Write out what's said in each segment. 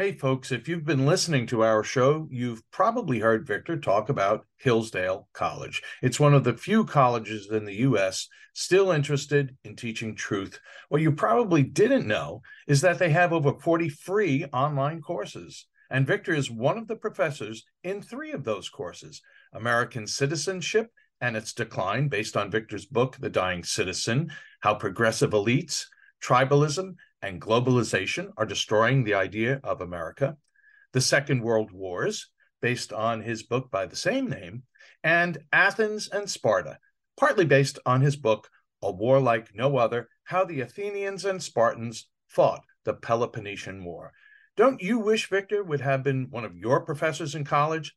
Hey, folks, if you've been listening to our show, you've probably heard Victor talk about Hillsdale College. It's one of the few colleges in the U.S. still interested in teaching truth. What you probably didn't know is that they have over 40 free online courses. And Victor is one of the professors in three of those courses American Citizenship and Its Decline, based on Victor's book, The Dying Citizen How Progressive Elites, Tribalism, and globalization are destroying the idea of America, the Second World Wars, based on his book by the same name, and Athens and Sparta, partly based on his book, A War Like No Other How the Athenians and Spartans Fought the Peloponnesian War. Don't you wish Victor would have been one of your professors in college?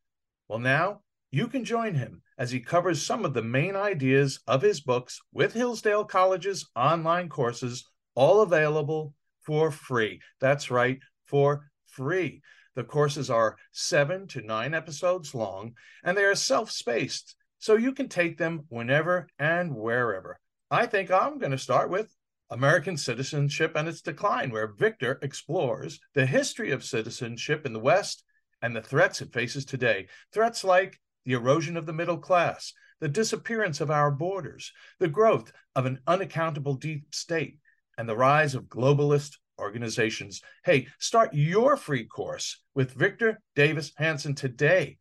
Well, now you can join him as he covers some of the main ideas of his books with Hillsdale College's online courses all available for free. That's right, for free. The courses are seven to nine episodes long, and they are self spaced, so you can take them whenever and wherever. I think I'm going to start with American Citizenship and Its Decline, where Victor explores the history of citizenship in the West and the threats it faces today. Threats like the erosion of the middle class, the disappearance of our borders, the growth of an unaccountable deep state, and the rise of globalist organizations. Hey, start your free course with Victor Davis Hanson today.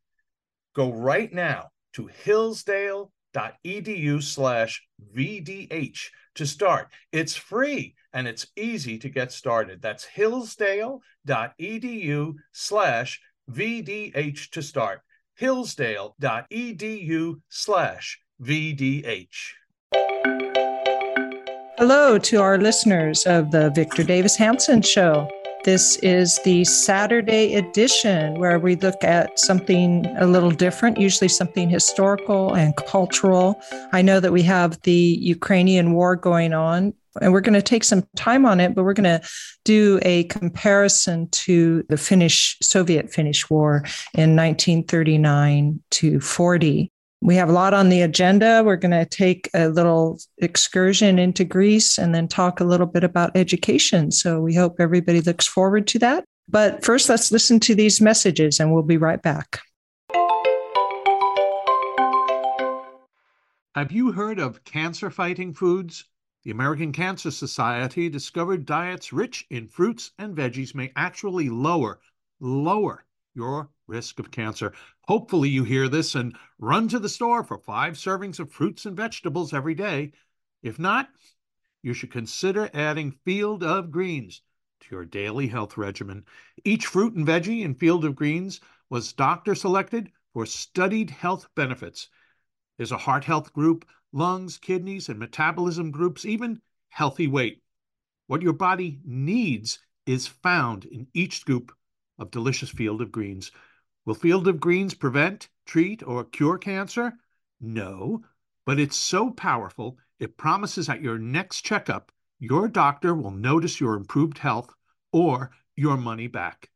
Go right now to hillsdale.edu slash VDH to start. It's free and it's easy to get started. That's hillsdale.edu slash VDH to start. hillsdale.edu slash VDH. Hello to our listeners of the Victor Davis Hanson Show. This is the Saturday edition where we look at something a little different, usually something historical and cultural. I know that we have the Ukrainian war going on, and we're going to take some time on it, but we're going to do a comparison to the Finnish Soviet Finnish War in 1939 to 40. We have a lot on the agenda. We're going to take a little excursion into Greece and then talk a little bit about education. So we hope everybody looks forward to that. But first, let's listen to these messages and we'll be right back. Have you heard of cancer fighting foods? The American Cancer Society discovered diets rich in fruits and veggies may actually lower, lower your risk of cancer. Hopefully, you hear this and run to the store for five servings of fruits and vegetables every day. If not, you should consider adding Field of Greens to your daily health regimen. Each fruit and veggie in Field of Greens was doctor selected for studied health benefits. There's a heart health group, lungs, kidneys, and metabolism groups, even healthy weight. What your body needs is found in each scoop of delicious Field of Greens. Will Field of Greens prevent, treat, or cure cancer? No, but it's so powerful, it promises at your next checkup, your doctor will notice your improved health or your money back.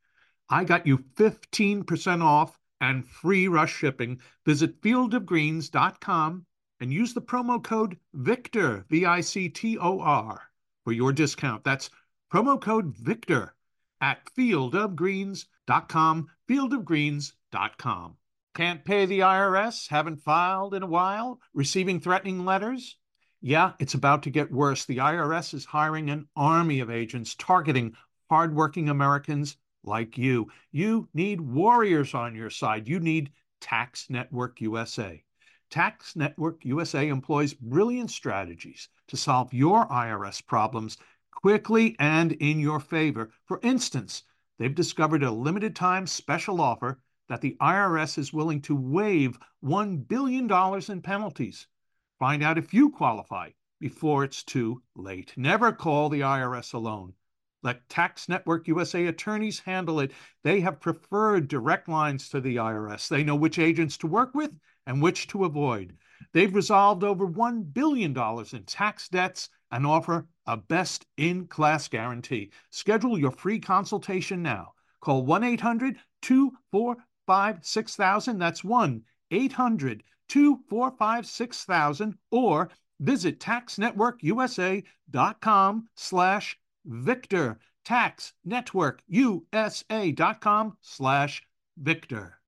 I got you 15% off and free rush shipping. Visit fieldofgreens.com and use the promo code VICTOR, V I C T O R, for your discount. That's promo code VICTOR at fieldofgreens.com, fieldofgreens.com. Can't pay the IRS? Haven't filed in a while? Receiving threatening letters? Yeah, it's about to get worse. The IRS is hiring an army of agents targeting hardworking Americans like you. You need warriors on your side. You need Tax Network USA. Tax Network USA employs brilliant strategies to solve your IRS problems quickly and in your favor. For instance, they've discovered a limited time special offer that the IRS is willing to waive $1 billion in penalties. Find out if you qualify before it's too late. Never call the IRS alone. Let Tax Network USA attorneys handle it. They have preferred direct lines to the IRS. They know which agents to work with and which to avoid. They've resolved over $1 billion in tax debts and offer a best in class guarantee. Schedule your free consultation now. Call 1 800 245 6000. That's 1 800 245 6000 or visit taxnetworkusa.com slash Victor. taxnetworkusa.com slash Victor.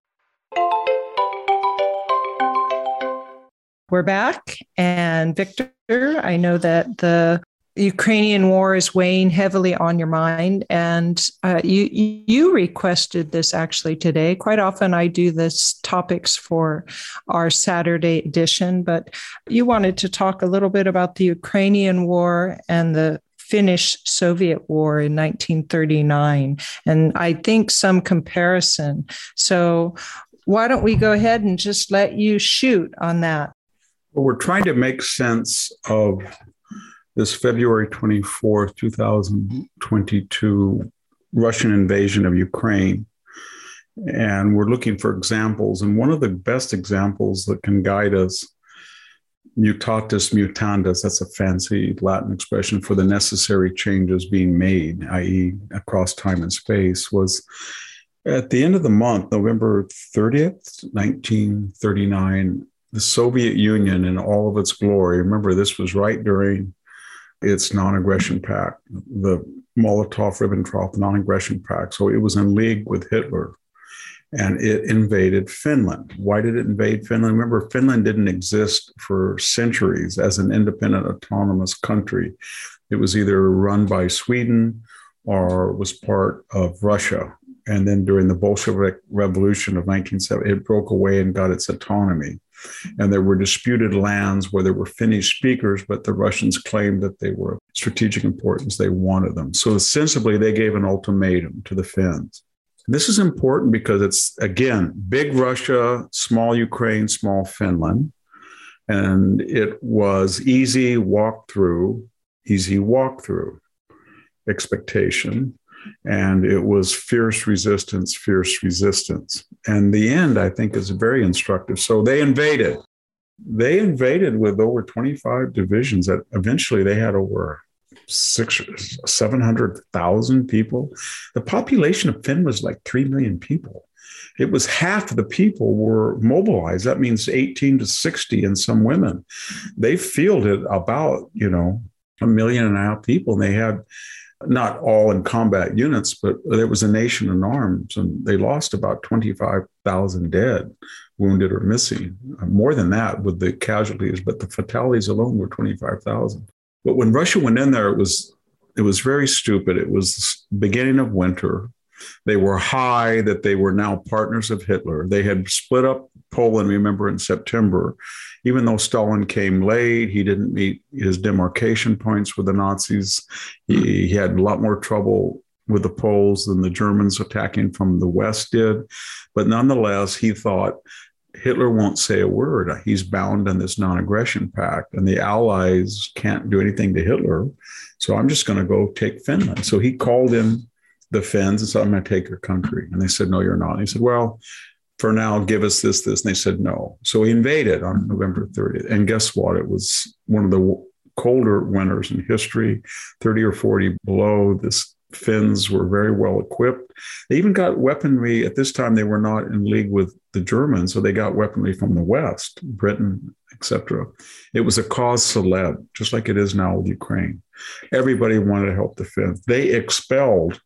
We're back. And Victor, I know that the Ukrainian war is weighing heavily on your mind, and uh, you you requested this actually today. Quite often, I do this topics for our Saturday edition, but you wanted to talk a little bit about the Ukrainian war and the Finnish Soviet War in 1939, and I think some comparison. So, why don't we go ahead and just let you shoot on that? Well, we're trying to make sense of this February 24th, 2022 Russian invasion of Ukraine. And we're looking for examples. And one of the best examples that can guide us, mutatis mutandis, that's a fancy Latin expression for the necessary changes being made, i.e., across time and space, was at the end of the month, November 30th, 1939, the Soviet Union in all of its glory. Remember, this was right during its non aggression pact, the Molotov Ribbentrop non aggression pact. So it was in league with Hitler and it invaded Finland. Why did it invade Finland? Remember, Finland didn't exist for centuries as an independent, autonomous country. It was either run by Sweden or was part of Russia. And then during the Bolshevik Revolution of 1970, it broke away and got its autonomy. And there were disputed lands where there were Finnish speakers, but the Russians claimed that they were of strategic importance. They wanted them. So ostensibly, they gave an ultimatum to the Finns. This is important because it's, again, big Russia, small Ukraine, small Finland. And it was easy walk through, easy walk through expectation and it was fierce resistance, fierce resistance. And the end, I think, is very instructive. So they invaded. They invaded with over 25 divisions that eventually they had over six, 700,000 people. The population of Finn was like 3 million people. It was half the people were mobilized. That means 18 to 60 and some women. They fielded about, you know, a million and a half people. And they had not all in combat units, but there was a nation in arms, and they lost about 25,000 dead, wounded, or missing. Uh, more than that with the casualties, but the fatalities alone were 25,000. But when Russia went in there, it was it was very stupid. It was the beginning of winter. They were high that they were now partners of Hitler. They had split up Poland, remember, in September. Even though Stalin came late, he didn't meet his demarcation points with the Nazis. He, he had a lot more trouble with the Poles than the Germans attacking from the West did. But nonetheless, he thought Hitler won't say a word. He's bound in this non aggression pact, and the Allies can't do anything to Hitler. So I'm just going to go take Finland. So he called in the Finns and said, I'm going to take your country. And they said, No, you're not. And he said, Well, for now, give us this, this. And they said no. So he invaded on November 30th. And guess what? It was one of the colder winters in history, 30 or 40 below. This Finns were very well equipped. They even got weaponry. At this time, they were not in league with the Germans, so they got weaponry from the West, Britain, etc. It was a cause celeb, just like it is now with Ukraine. Everybody wanted to help the Finns. They expelled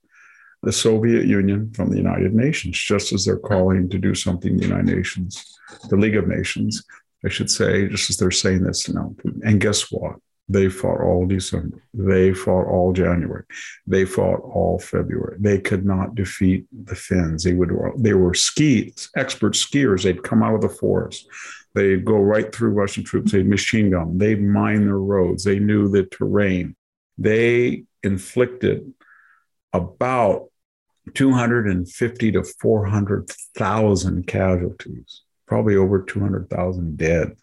the Soviet Union from the United Nations, just as they're calling to do something the United Nations, the League of Nations, I should say, just as they're saying this now. And guess what? They fought all December. They fought all January. They fought all February. They could not defeat the Finns. They would. They were skis, expert skiers. They'd come out of the forest. They'd go right through Russian troops. They'd machine gun. They'd mine their roads. They knew the terrain. They inflicted about 250 to 400,000 casualties, probably over 200,000 dead.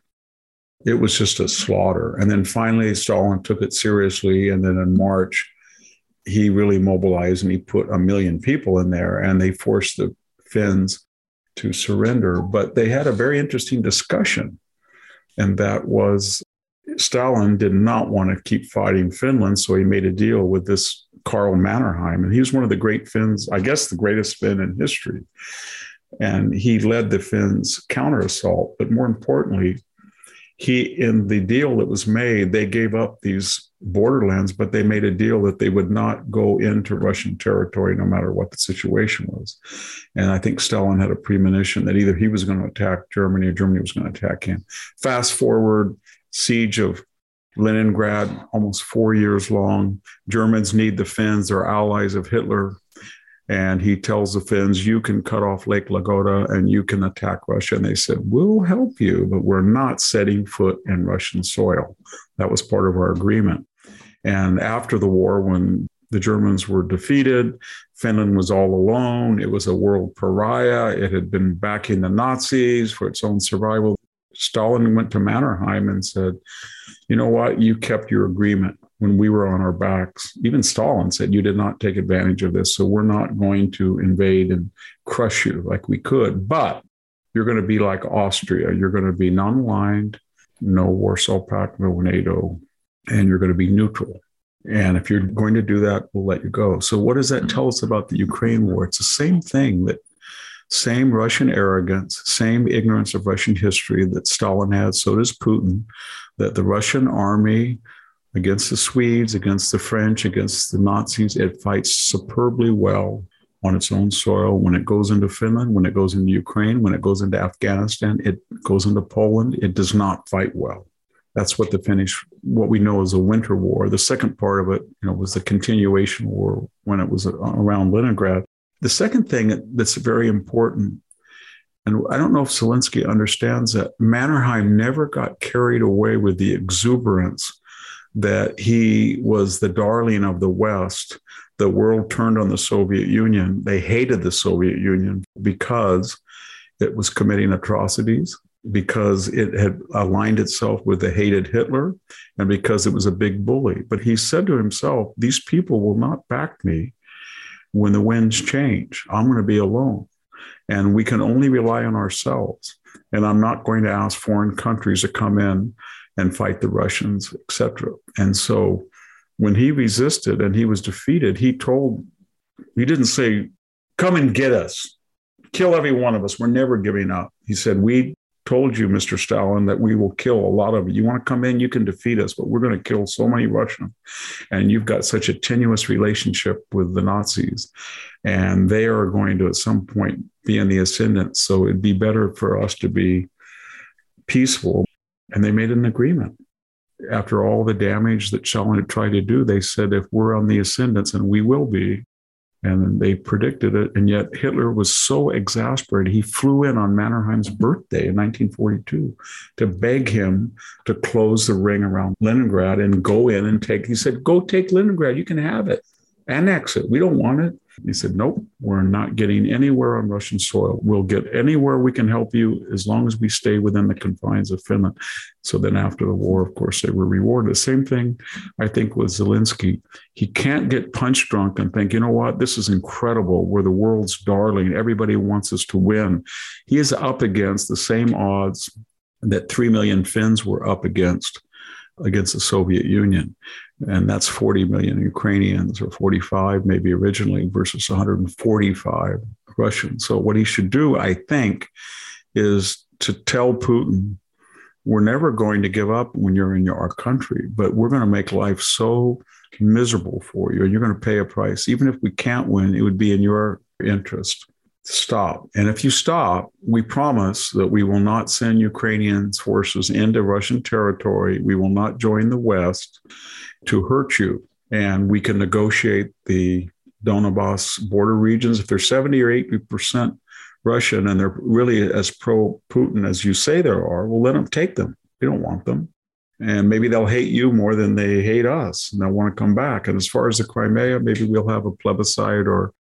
It was just a slaughter. And then finally, Stalin took it seriously. And then in March, he really mobilized and he put a million people in there and they forced the Finns to surrender. But they had a very interesting discussion. And that was Stalin did not want to keep fighting Finland. So he made a deal with this Karl Mannerheim, and he was one of the great Finns, I guess the greatest Finn in history. And he led the Finns counter assault, but more importantly, he in the deal that was made, they gave up these borderlands, but they made a deal that they would not go into Russian territory no matter what the situation was. And I think Stalin had a premonition that either he was going to attack Germany or Germany was going to attack him. Fast forward, siege of Leningrad, almost four years long. Germans need the Finns, they're allies of Hitler. And he tells the Finns, You can cut off Lake Ladoga and you can attack Russia. And they said, We'll help you, but we're not setting foot in Russian soil. That was part of our agreement. And after the war, when the Germans were defeated, Finland was all alone. It was a world pariah. It had been backing the Nazis for its own survival. Stalin went to Mannerheim and said, You know what? You kept your agreement when we were on our backs. Even Stalin said, You did not take advantage of this. So we're not going to invade and crush you like we could. But you're going to be like Austria. You're going to be non aligned, no Warsaw Pact, no NATO, and you're going to be neutral. And if you're going to do that, we'll let you go. So, what does that tell us about the Ukraine war? It's the same thing that same Russian arrogance, same ignorance of Russian history that Stalin had, so does Putin, that the Russian army against the Swedes, against the French, against the Nazis, it fights superbly well on its own soil. When it goes into Finland, when it goes into Ukraine, when it goes into Afghanistan, it goes into Poland, it does not fight well. That's what the Finnish, what we know as the Winter War. The second part of it, you know, was the continuation war when it was around Leningrad. The second thing that's very important, and I don't know if Zelensky understands that, Mannerheim never got carried away with the exuberance that he was the darling of the West. The world turned on the Soviet Union. They hated the Soviet Union because it was committing atrocities, because it had aligned itself with the hated Hitler, and because it was a big bully. But he said to himself, These people will not back me when the winds change. I'm going to be alone. And we can only rely on ourselves. And I'm not going to ask foreign countries to come in and fight the Russians, etc. And so when he resisted and he was defeated, he told, he didn't say, come and get us, kill every one of us. We're never giving up. He said, we told you, Mr. Stalin, that we will kill a lot of you. You want to come in, you can defeat us, but we're going to kill so many Russians. And you've got such a tenuous relationship with the Nazis, and they are going to at some point be in the ascendant. So it'd be better for us to be peaceful. And they made an agreement. After all the damage that Stalin had tried to do, they said, if we're on the ascendants, and we will be, and they predicted it. And yet Hitler was so exasperated, he flew in on Mannerheim's birthday in 1942 to beg him to close the ring around Leningrad and go in and take. He said, "Go take Leningrad. You can have it, annex it. We don't want it." He said, Nope, we're not getting anywhere on Russian soil. We'll get anywhere we can help you as long as we stay within the confines of Finland. So then after the war, of course, they were rewarded. Same thing, I think, with Zelensky. He can't get punch drunk and think, you know what, this is incredible. We're the world's darling. Everybody wants us to win. He is up against the same odds that 3 million Finns were up against against the Soviet Union and that's 40 million Ukrainians or 45 maybe originally versus 145 Russians. So what he should do, I think, is to tell Putin, we're never going to give up when you're in your country, but we're going to make life so miserable for you, and you're going to pay a price. Even if we can't win, it would be in your interest stop. And if you stop, we promise that we will not send Ukrainian forces into Russian territory. We will not join the West to hurt you. And we can negotiate the Donbass border regions. If they're 70 or 80% Russian and they're really as pro Putin as you say there are, well, let them take them. We don't want them. And maybe they'll hate you more than they hate us and they'll want to come back. And as far as the Crimea, maybe we'll have a plebiscite or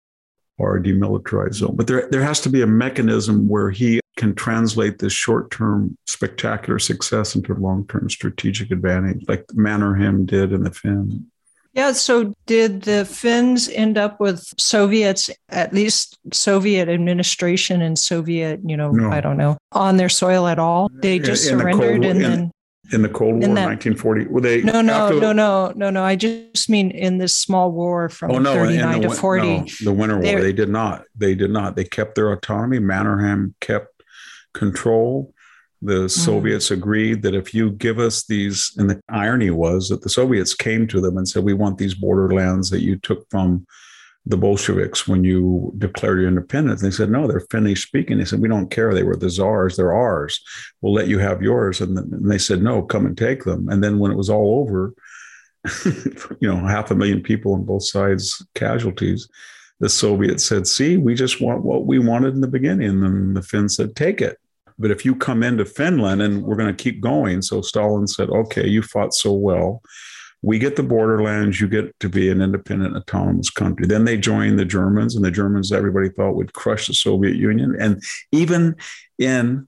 or a demilitarized zone. But there, there has to be a mechanism where he can translate this short term spectacular success into long term strategic advantage, like Mannerheim did in the Finn. Yeah. So, did the Finns end up with Soviets, at least Soviet administration and Soviet, you know, no. I don't know, on their soil at all? They just in surrendered the and in, then in the Cold War, in 1940. Were they? No, no, after, no, no, no, no. I just mean in this small war from oh, no, 39 the, to 40. No, the Winter War. They did not. They did not. They kept their autonomy. Mannerheim kept control. The mm. Soviets agreed that if you give us these, and the irony was that the Soviets came to them and said, We want these borderlands that you took from the Bolsheviks when you declared your independence. They said, no, they're Finnish speaking. They said, we don't care. They were the czars. They're ours. We'll let you have yours. And, and they said, no, come and take them. And then when it was all over, you know, half a million people on both sides casualties, the Soviets said, see, we just want what we wanted in the beginning. And the Finns said, take it. But if you come into Finland and we're going to keep going. So Stalin said, okay, you fought so well we get the borderlands, you get to be an independent, autonomous country. Then they joined the Germans, and the Germans, everybody thought, would crush the Soviet Union. And even in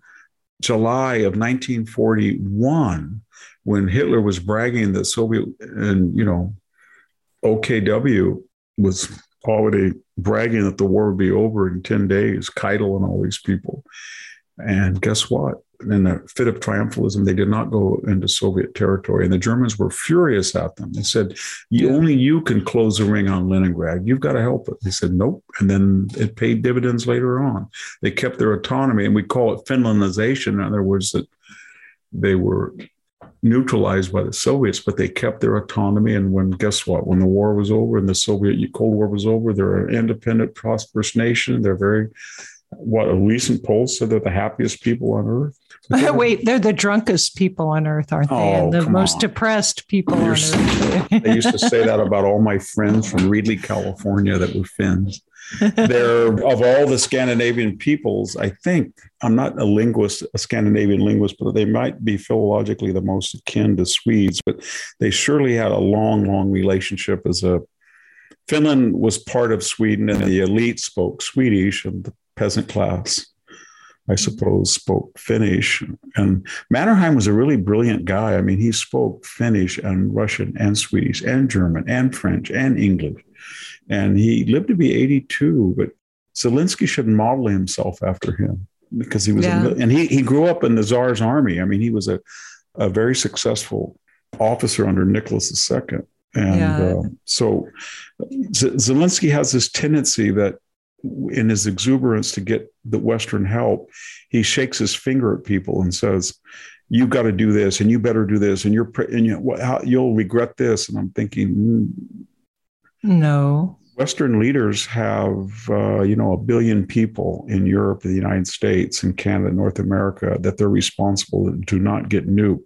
July of 1941, when Hitler was bragging that Soviet and, you know, OKW was already bragging that the war would be over in 10 days, Keitel and all these people. And guess what? In a fit of triumphalism, they did not go into Soviet territory. And the Germans were furious at them. They said, yeah. Only you can close the ring on Leningrad. You've got to help it. They said, Nope. And then it paid dividends later on. They kept their autonomy, and we call it Finlandization. In other words, that they were neutralized by the Soviets, but they kept their autonomy. And when, guess what? When the war was over and the Soviet Cold War was over, they're an independent, prosperous nation. They're very what a recent poll said they're the happiest people on earth. Wait, they're the drunkest people on earth, aren't they? Oh, and the most on. depressed people You're, on earth. they used to say that about all my friends from Reedley, California, that were Finns. They're of all the Scandinavian peoples, I think I'm not a linguist, a Scandinavian linguist, but they might be philologically the most akin to Swedes. But they surely had a long, long relationship as a Finland was part of Sweden, and the elite spoke Swedish, and the peasant class, I suppose, spoke Finnish. And Mannerheim was a really brilliant guy. I mean, he spoke Finnish and Russian and Swedish and German and French and English. And he lived to be 82, but Zelensky should model himself after him because he was, yeah. a, and he, he grew up in the Tsar's army. I mean, he was a, a very successful officer under Nicholas II. And yeah. uh, so Z- Zelensky has this tendency that in his exuberance to get the Western help, he shakes his finger at people and says, "You've got to do this, and you better do this, and you're and you how, you'll regret this." And I'm thinking, mm, no. Western leaders have, uh, you know, a billion people in Europe, the United States, and Canada, North America that they're responsible to not get nuked.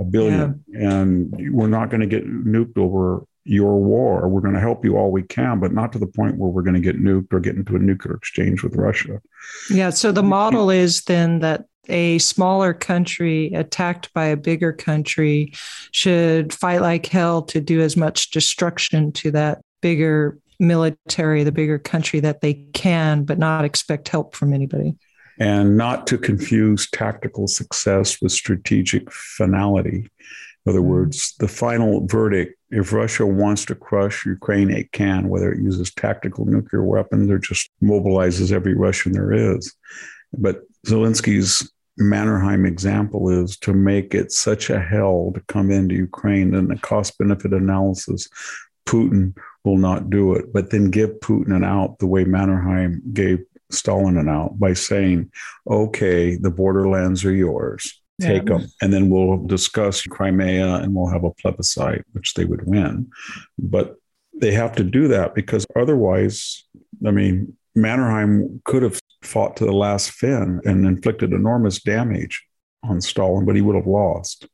A billion, yeah. and we're not going to get nuked over your war. We're going to help you all we can, but not to the point where we're going to get nuked or get into a nuclear exchange with Russia. Yeah. So the model is then that a smaller country attacked by a bigger country should fight like hell to do as much destruction to that bigger military, the bigger country that they can, but not expect help from anybody. And not to confuse tactical success with strategic finality. In other mm-hmm. words, the final verdict if Russia wants to crush Ukraine, it can, whether it uses tactical nuclear weapons or just mobilizes every Russian there is. But Zelensky's Mannerheim example is to make it such a hell to come into Ukraine and the cost benefit analysis, Putin will not do it, but then give Putin an out the way Mannerheim gave Stalin an out by saying, okay, the borderlands are yours take yeah. them, and then we'll discuss Crimea and we'll have a plebiscite, which they would win. But they have to do that because otherwise, I mean, Mannerheim could have fought to the last Finn and inflicted enormous damage on Stalin, but he would have lost.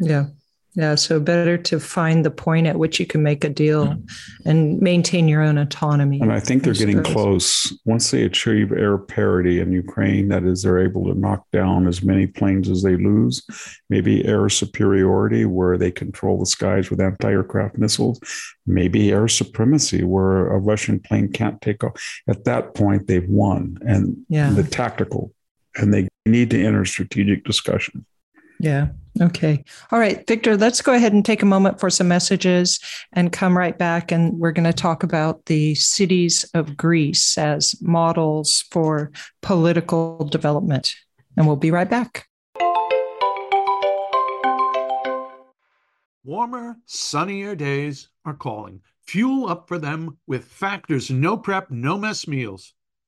Yeah. Yeah, so better to find the point at which you can make a deal mm-hmm. and maintain your own autonomy. And I think they're getting close. Once they achieve air parity in Ukraine, that is, they're able to knock down as many planes as they lose, maybe air superiority where they control the skies with anti aircraft missiles, maybe air supremacy where a Russian plane can't take off. At that point, they've won. And yeah. the tactical, and they need to enter strategic discussion. Yeah. Okay. All right, Victor, let's go ahead and take a moment for some messages and come right back. And we're going to talk about the cities of Greece as models for political development. And we'll be right back. Warmer, sunnier days are calling. Fuel up for them with Factor's no prep, no mess meals.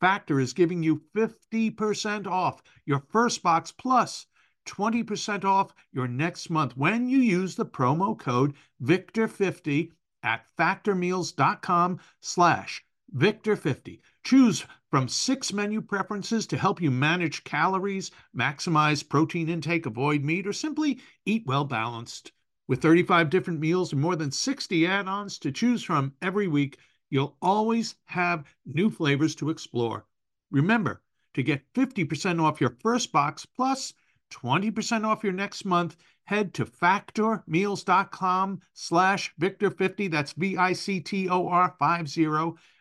Factor is giving you 50% off your first box plus 20% off your next month when you use the promo code VICTOR50 at factormeals.com slash Victor50. Choose from six menu preferences to help you manage calories, maximize protein intake, avoid meat, or simply eat well balanced. With 35 different meals and more than 60 add ons to choose from every week, you'll always have new flavors to explore. Remember to get 50% off your first box plus 20% off your next month. Head to factormeals.com slash Victor50. That's V I C T O R 50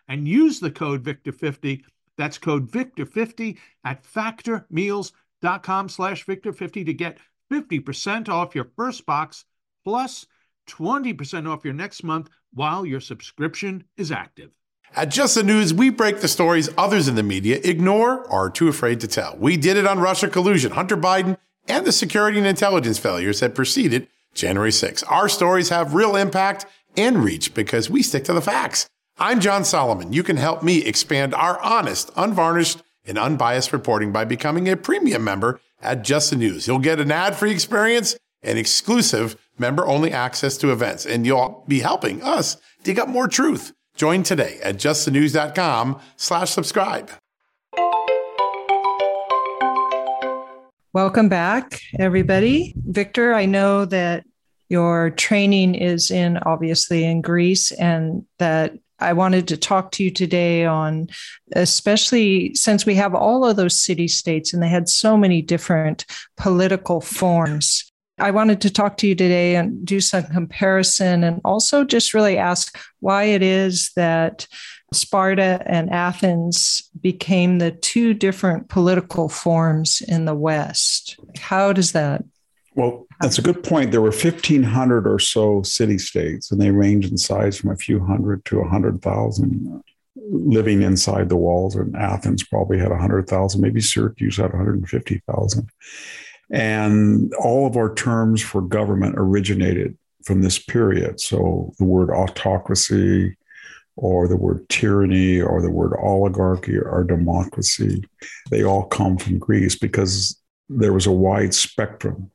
and use the code Victor50. That's code Victor50 at factormeals.com slash Victor50 to get 50% off your first box plus 20% off your next month while your subscription is active. At Just the News, we break the stories others in the media ignore or are too afraid to tell. We did it on Russia collusion, Hunter Biden, and the security and intelligence failures that preceded January 6. Our stories have real impact and reach because we stick to the facts. I'm John Solomon. You can help me expand our honest, unvarnished, and unbiased reporting by becoming a premium member at Just the News. You'll get an ad-free experience and exclusive member-only access to events, and you'll be helping us dig up more truth. Join today at justthenews.com slash subscribe. Welcome back, everybody. Victor, I know that your training is in obviously in Greece and that I wanted to talk to you today on, especially since we have all of those city states and they had so many different political forms. I wanted to talk to you today and do some comparison and also just really ask why it is that Sparta and Athens became the two different political forms in the West. How does that? Well, that's a good point. There were 1,500 or so city states, and they range in size from a few hundred to 100,000 living inside the walls. And Athens probably had 100,000, maybe Syracuse had 150,000. And all of our terms for government originated from this period. So the word autocracy, or the word tyranny, or the word oligarchy, or democracy, they all come from Greece because there was a wide spectrum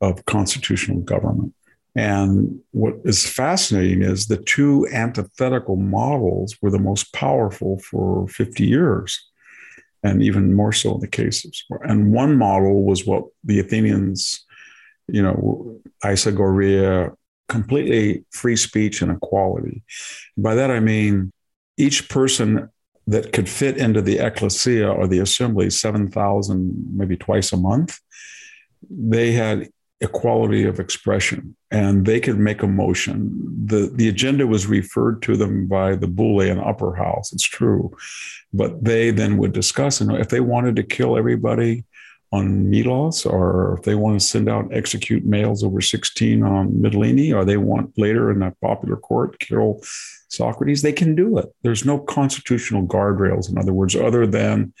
of constitutional government. And what is fascinating is the two antithetical models were the most powerful for 50 years and even more so in the cases. And one model was what the Athenians, you know, isegoria, completely free speech and equality. By that I mean each person that could fit into the ecclesia or the assembly, 7,000, maybe twice a month, they had equality of expression and they could make a motion. The, the agenda was referred to them by the Boule and upper house, it's true. But they then would discuss, and if they wanted to kill everybody on Milos, or if they want to send out execute males over 16 on Mytilene, or they want later in a popular court kill Socrates, they can do it. There's no constitutional guardrails, in other words, other than,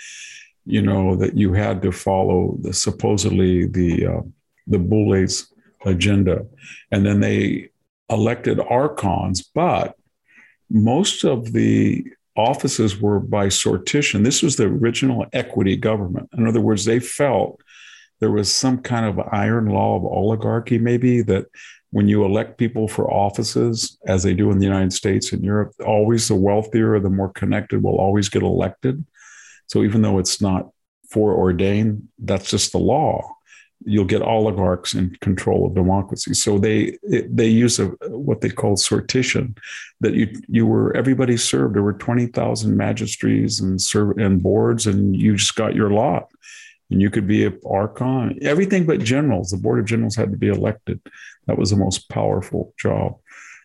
you know, that you had to follow the supposedly the uh, the Boule's agenda. And then they elected archons, but most of the offices were by sortition. This was the original equity government. In other words, they felt there was some kind of iron law of oligarchy, maybe that when you elect people for offices, as they do in the United States and Europe, always the wealthier or the more connected will always get elected. So even though it's not foreordained, that's just the law you'll get oligarchs in control of democracy. So they they use a what they call sortition, that you you were everybody served. There were twenty thousand magistrates and serv- and boards, and you just got your lot. And you could be an archon, everything but generals. The board of generals had to be elected. That was the most powerful job.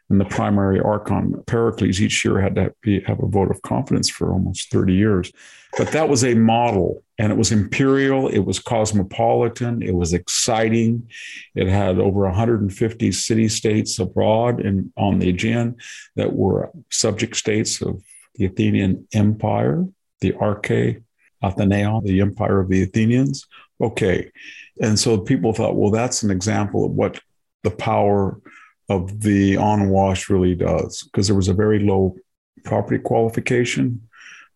And the primary archon Pericles each year had to be, have a vote of confidence for almost 30 years. But that was a model, and it was imperial, it was cosmopolitan, it was exciting. It had over 150 city states abroad and on the Aegean that were subject states of the Athenian Empire, the Arche Athenaeon, the empire of the Athenians. Okay. And so people thought, well, that's an example of what the power of the onwash really does, because there was a very low property qualification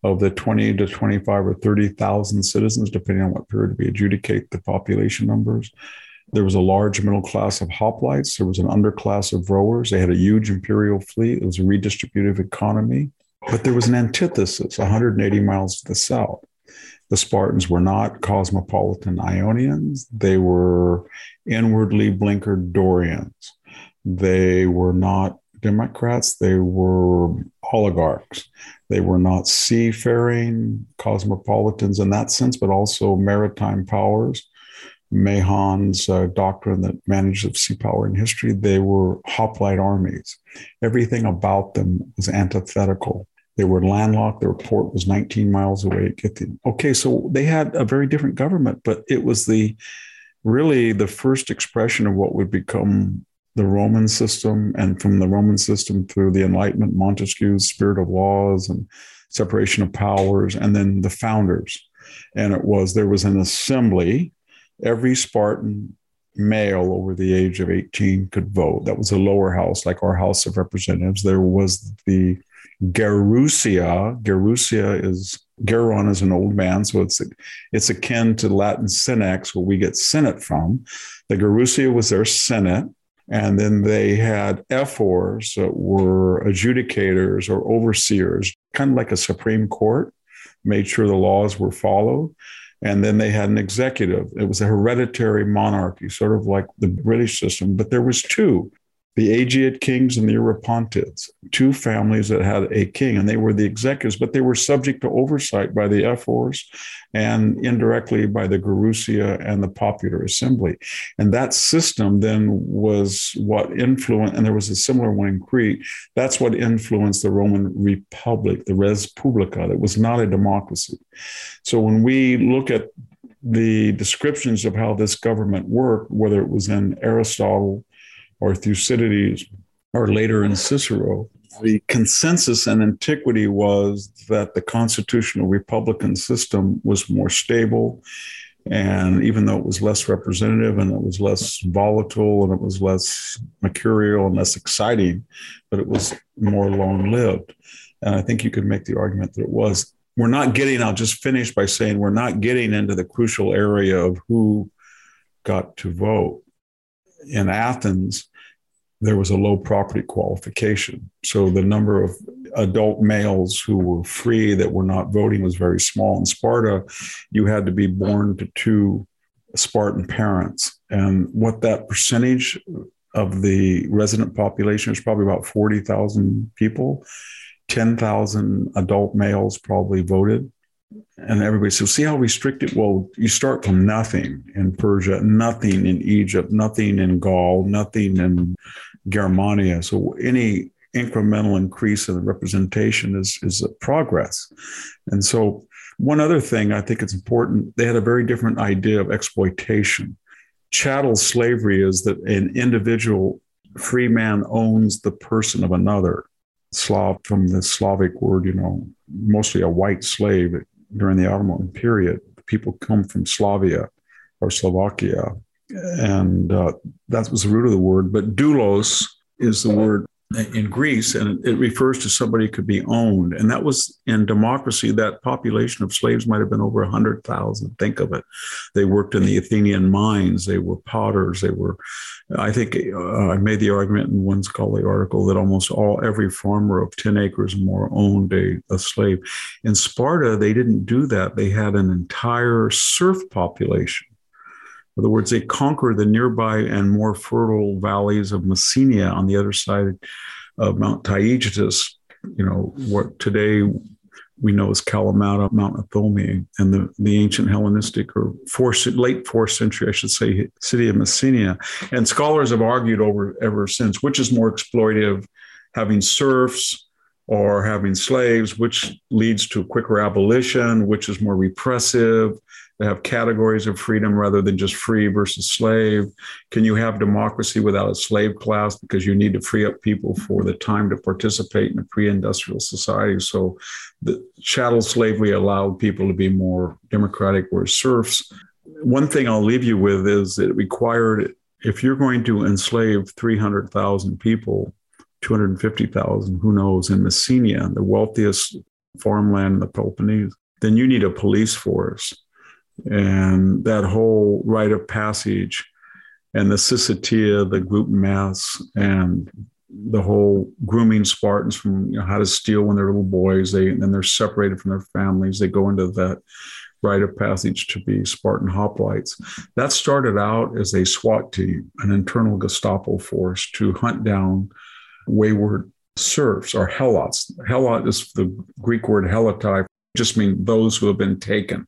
of the 20 to 25 or 30,000 citizens, depending on what period we adjudicate the population numbers. There was a large middle class of hoplites. There was an underclass of rowers. They had a huge imperial fleet. It was a redistributive economy. But there was an antithesis 180 miles to the south. The Spartans were not cosmopolitan Ionians, they were inwardly blinkered Dorians. They were not Democrats, they were oligarchs. They were not seafaring cosmopolitans in that sense, but also maritime powers. Mahan's uh, doctrine that managed of sea power in history, they were hoplite armies. Everything about them was antithetical. They were landlocked. Their port was 19 miles away. Okay, so they had a very different government, but it was the really the first expression of what would become the Roman system, and from the Roman system through the Enlightenment, Montesquieu's spirit of laws and separation of powers, and then the founders. And it was there was an assembly. Every Spartan male over the age of 18 could vote. That was a lower house, like our House of Representatives. There was the Gerousia. Gerousia is Geron is an old man, so it's it's akin to Latin Senex, where we get senate from. The Gerousia was their senate, and then they had ephors that were adjudicators or overseers, kind of like a supreme court, made sure the laws were followed. And then they had an executive. It was a hereditary monarchy, sort of like the British system, but there was two the Agiad kings and the Eurypontids, two families that had a king, and they were the executives, but they were subject to oversight by the ephors and indirectly by the Gerousia and the popular assembly. And that system then was what influenced, and there was a similar one in Crete, that's what influenced the Roman Republic, the res publica, that was not a democracy. So when we look at the descriptions of how this government worked, whether it was in Aristotle, or Thucydides or later in Cicero, the consensus in antiquity was that the constitutional republican system was more stable. And even though it was less representative and it was less volatile and it was less mercurial and less exciting, but it was more long lived. And I think you could make the argument that it was. We're not getting, I'll just finish by saying we're not getting into the crucial area of who got to vote in Athens, there was a low property qualification. So the number of adult males who were free that were not voting was very small. In Sparta, you had to be born to two Spartan parents. And what that percentage of the resident population is probably about 40,000 people. 10,000 adult males probably voted and everybody says, see how restricted? Well, you start from nothing in Persia, nothing in Egypt, nothing in Gaul, nothing in Germania. So any incremental increase in the representation is, is a progress. And so one other thing I think it's important, they had a very different idea of exploitation. Chattel slavery is that an individual free man owns the person of another. Slav from the Slavic word, you know, mostly a white slave during the Ottoman period. People come from Slavia or Slovakia, and uh, that was the root of the word. But doulos is the word in Greece, and it refers to somebody could be owned. And that was in democracy, that population of slaves might have been over 100,000. Think of it. They worked in the Athenian mines, they were potters, they were, I think uh, I made the argument in one scholarly article that almost all, every farmer of 10 acres or more owned a, a slave. In Sparta, they didn't do that. They had an entire serf population in other words, they conquer the nearby and more fertile valleys of Messenia on the other side of Mount Taygetus, you know, what today we know as Kalamata, Mount Ithome, and the, the ancient Hellenistic or fourth, late fourth century, I should say, city of Messenia. And scholars have argued over ever since which is more exploitative, having serfs or having slaves, which leads to quicker abolition, which is more repressive. They have categories of freedom rather than just free versus slave. Can you have democracy without a slave class because you need to free up people for the time to participate in a pre-industrial society? So the chattel slavery allowed people to be more democratic, whereas serfs. One thing I'll leave you with is it required if you're going to enslave 300,000 people, 250,000, who knows, in Messenia, the wealthiest farmland in the Peloponnese, then you need a police force. And that whole rite of passage and the Syssitia, the gluten mass, and the whole grooming Spartans from you know, how to steal when they're little boys. They and then they're separated from their families. They go into that rite of passage to be Spartan hoplites. That started out as a SWAT team, an internal Gestapo force to hunt down wayward serfs or helots. Helot is the Greek word helotai, just mean those who have been taken.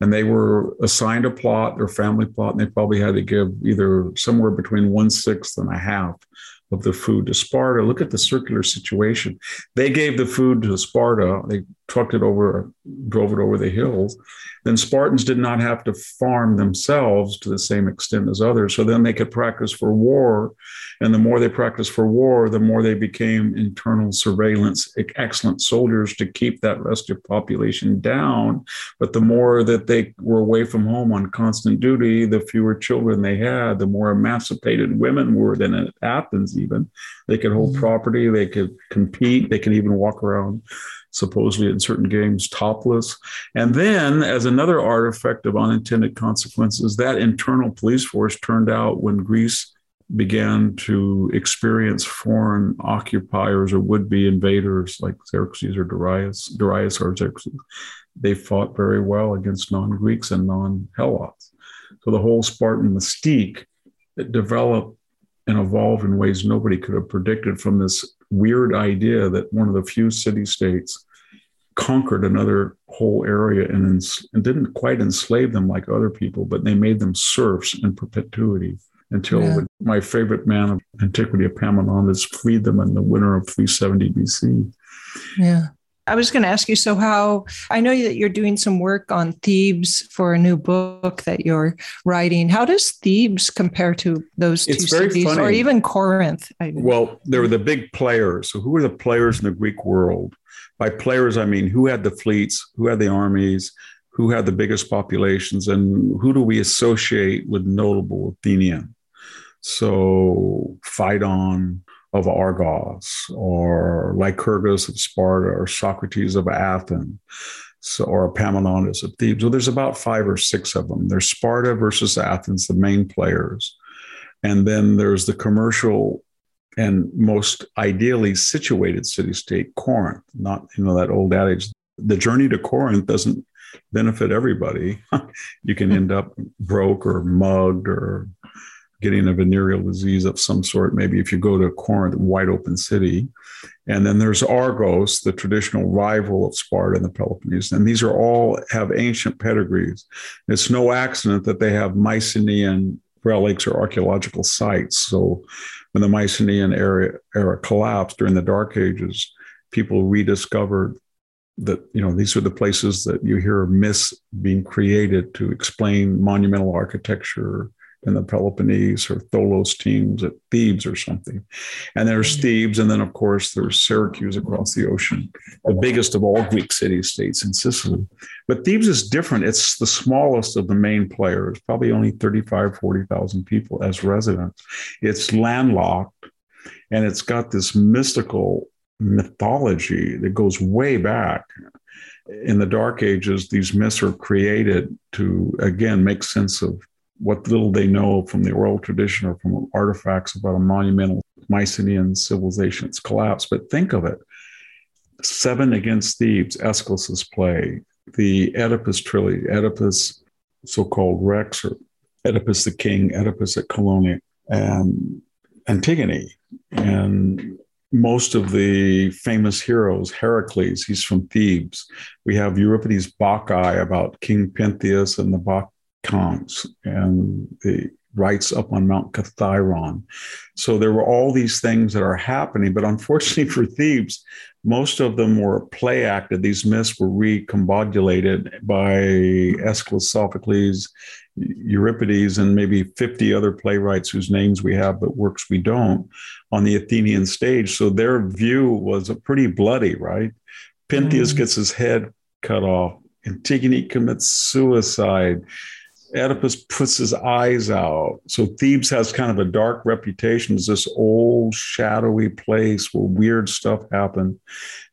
And they were assigned a plot, their family plot, and they probably had to give either somewhere between one sixth and a half of the food to Sparta. Look at the circular situation. They gave the food to Sparta. They trucked it over, drove it over the hills. Then Spartans did not have to farm themselves to the same extent as others. So then they could practice for war. And the more they practiced for war, the more they became internal surveillance, excellent soldiers to keep that restive population down. But the more that they were away from home on constant duty, the fewer children they had, the more emancipated women were than at Athens, even. They could hold mm-hmm. property, they could compete, they could even walk around supposedly in certain games topless. And then, as another artifact of unintended consequences, that internal police force turned out when Greece began to experience foreign occupiers or would-be invaders like Xerxes or Darius, Darius or Xerxes. They fought very well against non-Greeks and non-Helots. So the whole Spartan mystique that developed and evolved in ways nobody could have predicted from this weird idea that one of the few city states conquered another whole area and, ens- and, didn't quite enslave them like other people, but they made them serfs in perpetuity until yeah. my favorite man of antiquity, Epaminondas, freed them in the winter of 370 BC. Yeah. I was going to ask you so, how I know that you're doing some work on Thebes for a new book that you're writing. How does Thebes compare to those two cities funny. or even Corinth? Well, there were the big players. So, who were the players in the Greek world? By players, I mean who had the fleets, who had the armies, who had the biggest populations, and who do we associate with notable Athenian? So, Pheidon, of Argos, or Lycurgus of Sparta, or Socrates of Athens, so, or Epaminondas of Thebes. Well, there's about five or six of them. There's Sparta versus Athens, the main players. And then there's the commercial and most ideally situated city state, Corinth. Not, you know, that old adage, the journey to Corinth doesn't benefit everybody. you can end up broke or mugged or getting a venereal disease of some sort, maybe if you go to Corinth, wide open city. And then there's Argos, the traditional rival of Sparta and the Peloponnese. And these are all have ancient pedigrees. It's no accident that they have Mycenaean relics or archaeological sites. So when the Mycenaean era, era collapsed during the Dark Ages, people rediscovered that you know these are the places that you hear myths being created to explain monumental architecture in the Peloponnese or Tholos tombs at Thebes or something. And there's mm-hmm. Thebes, and then of course there's Syracuse across the ocean, the biggest of all Greek city states in Sicily. But Thebes is different. It's the smallest of the main players, probably only 35, 40,000 people as residents. It's landlocked and it's got this mystical mythology that goes way back in the dark ages these myths are created to again make sense of what little they know from the oral tradition or from artifacts about a monumental Mycenaean civilization's collapse. But think of it Seven Against Thebes, Aeschylus's play, the Oedipus trilogy, Oedipus, so called Rex, or Oedipus the King, Oedipus at Colonus, and Antigone. And most of the famous heroes, Heracles, he's from Thebes. We have Euripides' Bacchae about King Pentheus and the Bacchae counts and the rites up on Mount Kithairon. So there were all these things that are happening, but unfortunately for Thebes, most of them were play acted. These myths were recombobulated by Aeschylus, Sophocles, Euripides, and maybe 50 other playwrights whose names we have, but works we don't, on the Athenian stage. So their view was a pretty bloody, right? Pentheus mm. gets his head cut off. Antigone commits suicide. Oedipus puts his eyes out. So Thebes has kind of a dark reputation as this old, shadowy place where weird stuff happened,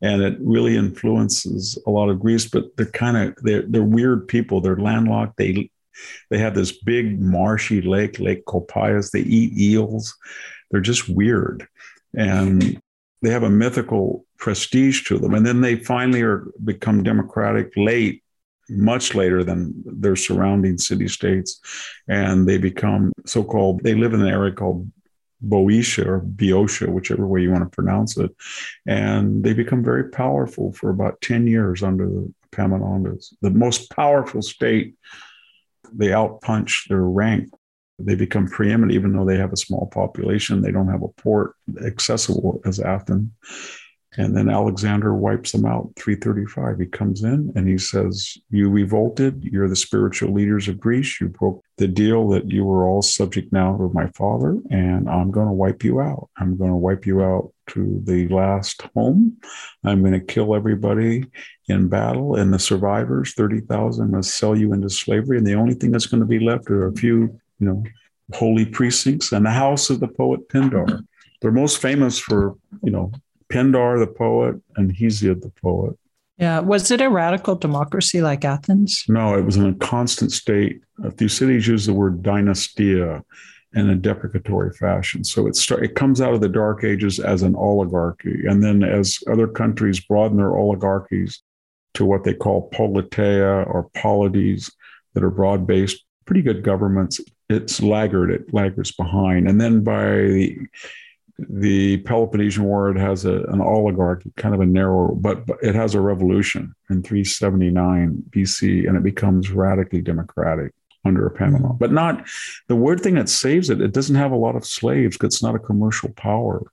and it really influences a lot of Greece. But they're kind of they're they're weird people. They're landlocked. They they have this big marshy lake, Lake Copais. They eat eels. They're just weird, and they have a mythical prestige to them. And then they finally are become democratic late much later than their surrounding city states. And they become so called, they live in an area called Boeotia or Boeotia, whichever way you want to pronounce it. And they become very powerful for about 10 years under the Epaminondas. The most powerful state, they outpunch their rank. They become preeminent, even though they have a small population. They don't have a port accessible as Athens. And then Alexander wipes them out. 335. He comes in and he says, You revolted. You're the spiritual leaders of Greece. You broke the deal that you were all subject now to my father, and I'm going to wipe you out. I'm going to wipe you out to the last home. I'm going to kill everybody in battle, and the survivors, 30,000, must sell you into slavery. And the only thing that's going to be left are a few, you know, holy precincts and the house of the poet Pindar. They're most famous for, you know, Pindar the poet and Hesiod the poet. Yeah. Was it a radical democracy like Athens? No, it was in a constant state. Thucydides used the word dynastia in a deprecatory fashion. So it, start, it comes out of the Dark Ages as an oligarchy. And then as other countries broaden their oligarchies to what they call politeia or polities that are broad based, pretty good governments, it's laggard, it laggards behind. And then by the the Peloponnesian War, it has a, an oligarchy, kind of a narrow, but, but it has a revolution in 379 BC, and it becomes radically democratic under Epaminondas. Mm-hmm. But not the weird thing that saves it. It doesn't have a lot of slaves. Because it's not a commercial power.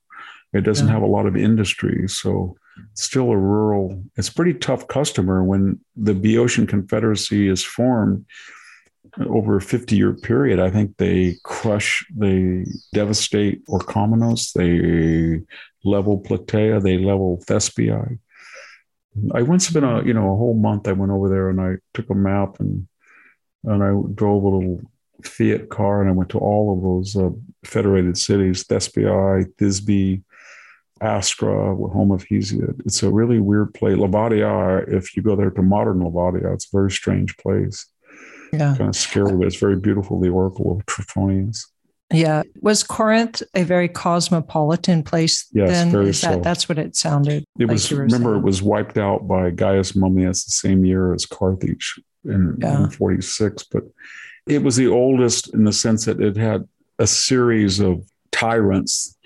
It doesn't yeah. have a lot of industry, so it's still a rural. It's pretty tough customer when the Boeotian Confederacy is formed over a 50 year period, I think they crush, they devastate Orchomenos, they level Plataea, they level Thespiae. I once been a, you know, a whole month I went over there and I took a map and and I drove a little Fiat car and I went to all of those uh, federated cities, Thespiae, Thisbe, Ascra, home of Hesiod. It's a really weird place. Lavadia, if you go there to modern Lavadia, it's a very strange place yeah. kind of scary, but it's very beautiful. The Oracle of Trophonius. Yeah. Was Corinth a very cosmopolitan place yes, then? Very Is that, so. That's what it sounded it like was remember saying. it was wiped out by Gaius Mummius the same year as Carthage in, yeah. in 46, but it was the oldest in the sense that it had a series of tyrants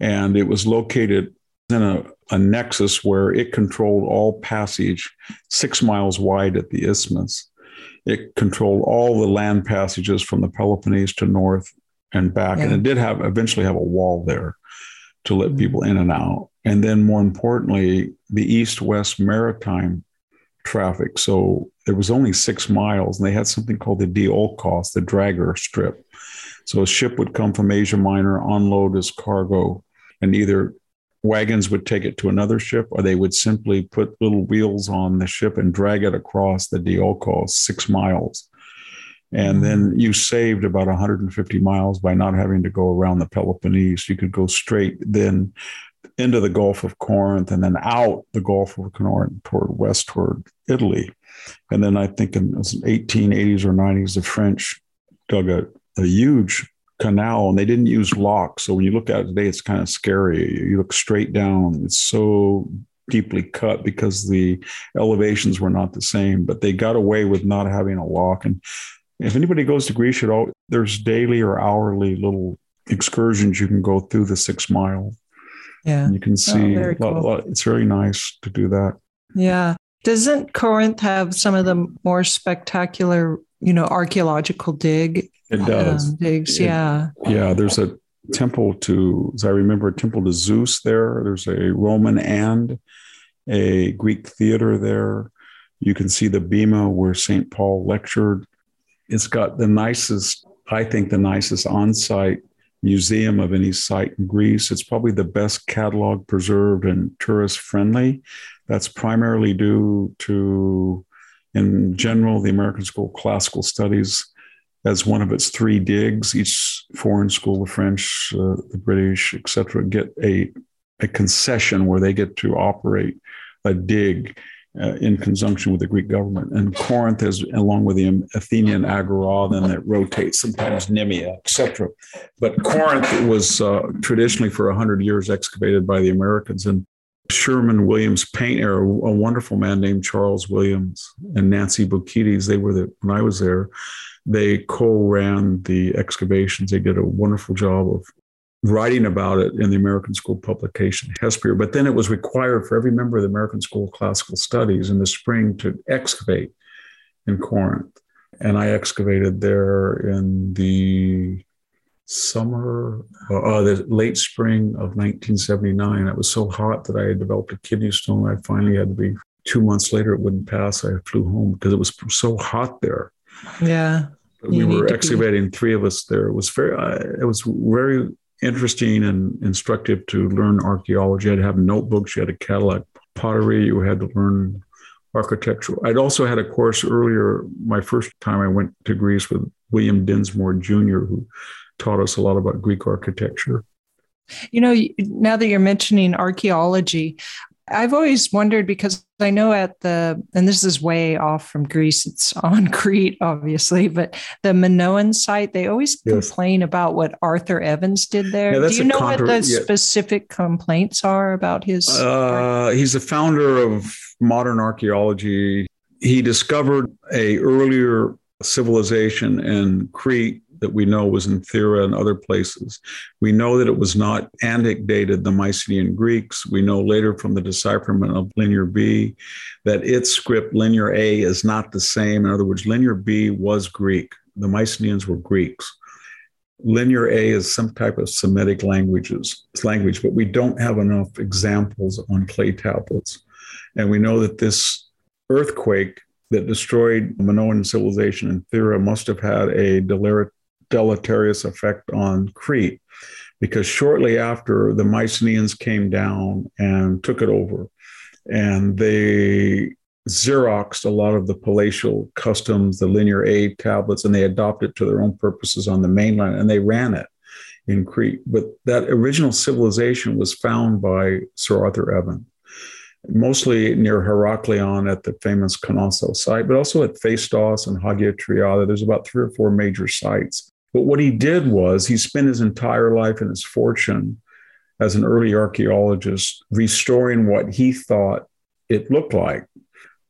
and it was located in a, a nexus where it controlled all passage six miles wide at the isthmus it controlled all the land passages from the Peloponnese to north and back. Yeah. And it did have eventually have a wall there to let mm-hmm. people in and out. And then more importantly, the east west maritime traffic. So there was only six miles, and they had something called the Diolkos, the dragger strip. So a ship would come from Asia Minor, unload its cargo, and either wagons would take it to another ship, or they would simply put little wheels on the ship and drag it across the Diolkos six miles. And then mm-hmm. you saved about 150 miles by not having to go around the Peloponnese. You could go straight then into the Gulf of Corinth and then out the Gulf of Corinth toward west toward Italy. And then I think in the 1880s or 90s, the French dug a, a huge canal and they didn't use locks. So when you look at it today, it's kind of scary. You look straight down, it's so deeply cut because the elevations were not the same, but they got away with not having a lock. And if anybody goes to Greece at all, there's daily or hourly little excursions you can go through the six mile. Yeah. And you can oh, see, oh, cool. it's very nice to do that. Yeah. Doesn't Corinth have some of the more spectacular, you know, archaeological dig It does. Um, digs, it, yeah. Yeah, there's a temple to, as I remember, a temple to Zeus there. There's a Roman and a Greek theater there. You can see the Bema where St. Paul lectured. It's got the nicest, I think, the nicest on site museum of any site in Greece. It's probably the best catalog preserved and tourist friendly. That's primarily due to, in general, the American School of Classical Studies as one of its three digs. Each foreign school, the French, uh, the British, etc., get a a concession where they get to operate a dig uh, in conjunction with the Greek government. And Corinth is along with the Athenian Agora, then that rotates, sometimes Nemea, etc. But Corinth was uh, traditionally for 100 years excavated by the Americans. And Sherman Williams painter, a wonderful man named Charles Williams and Nancy Bookidis, they were the, when I was there, they co-ran the excavations. They did a wonderful job of writing about it in the American School publication Hesper. But then it was required for every member of the American School of Classical Studies in the spring to excavate in Corinth. And I excavated there in the summer, uh, uh the late spring of 1979. It was so hot that I had developed a kidney stone. I finally had to be two months later, it wouldn't pass. I flew home because it was so hot there. Yeah. We were excavating, three of us there. It was very, uh, it was very interesting and instructive to learn archaeology. You had to have notebooks, you had to catalog pottery, you had to learn architecture. I'd also had a course earlier, my first time I went to Greece with William Dinsmoor Jr., who taught us a lot about Greek architecture. You know, now that you're mentioning archaeology, I've always wondered because I know at the, and this is way off from Greece, it's on Crete, obviously, but the Minoan site, they always yes. complain about what Arthur Evans did there. Yeah, Do you know contra- what the yeah. specific complaints are about his? Uh, he's the founder of modern archaeology. He discovered a earlier civilization in Crete that we know was in Thera and other places. We know that it was not Antic dated the Mycenaean Greeks. We know later from the decipherment of Linear B that its script, Linear A, is not the same. In other words, Linear B was Greek. The Mycenaeans were Greeks. Linear A is some type of Semitic languages language, but we don't have enough examples on clay tablets. And we know that this earthquake that destroyed Minoan civilization in Thera must have had a deleterious effect on Crete because shortly after the Mycenaeans came down and took it over, and they xeroxed a lot of the palatial customs, the linear A tablets, and they adopted it to their own purposes on the mainland, and they ran it in Crete. But that original civilization was found by Sir Arthur Evan, mostly near Heraklion at the famous Knossos site, but also at Phaistos and Hagia Triada. There's about three or four major sites but what he did was he spent his entire life and his fortune as an early archaeologist restoring what he thought it looked like.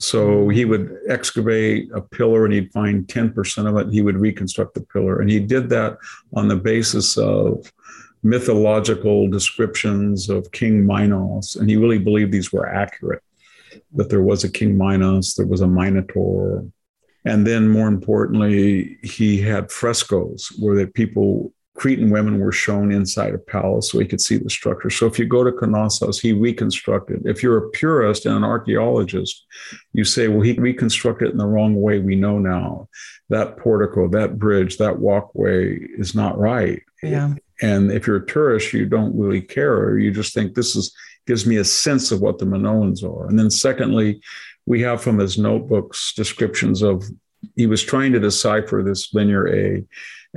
So he would excavate a pillar and he'd find 10% of it. He would reconstruct the pillar. And he did that on the basis of mythological descriptions of King Minos. And he really believed these were accurate that there was a King Minos, there was a Minotaur, and then, more importantly, he had frescoes where the people, Cretan women, were shown inside a palace so he could see the structure. So if you go to Knossos, he reconstructed. If you're a purist and an archaeologist, you say, well, he reconstructed it in the wrong way we know now. That portico, that bridge, that walkway is not right. Yeah. And if you're a tourist, you don't really care. You just think this is gives me a sense of what the Minoans are. And then secondly, we have from his notebooks descriptions of he was trying to decipher this linear A,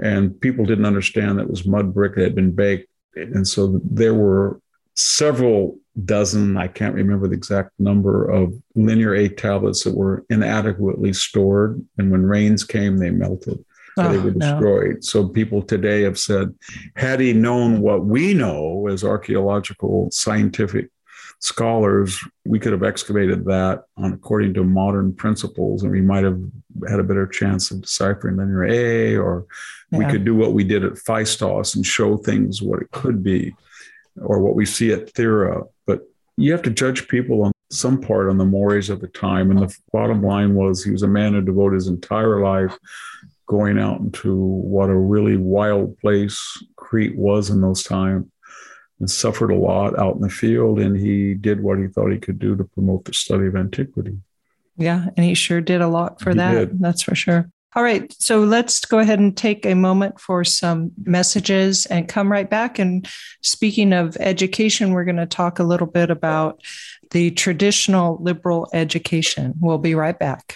and people didn't understand that it was mud brick that had been baked. And so there were several dozen, I can't remember the exact number of linear A tablets that were inadequately stored. And when rains came, they melted. Oh, they were oh, destroyed. No. So people today have said, had he known what we know as archaeological scientific scholars, we could have excavated that on according to modern principles, and we might have had a better chance of deciphering linear A, or yeah. we could do what we did at Phaistos and show things what it could be, or what we see at Thera. But you have to judge people on some part on the mores of the time. And the bottom line was he was a man who devoted his entire life going out into what a really wild place Crete was in those times and suffered a lot out in the field. And he did what he thought he could do to promote the study of antiquity. Yeah, and he sure did a lot for he that. Did. That's for sure. All right, so let's go ahead and take a moment for some messages and come right back. And speaking of education, we're going to talk a little bit about the traditional liberal education. We'll be right back.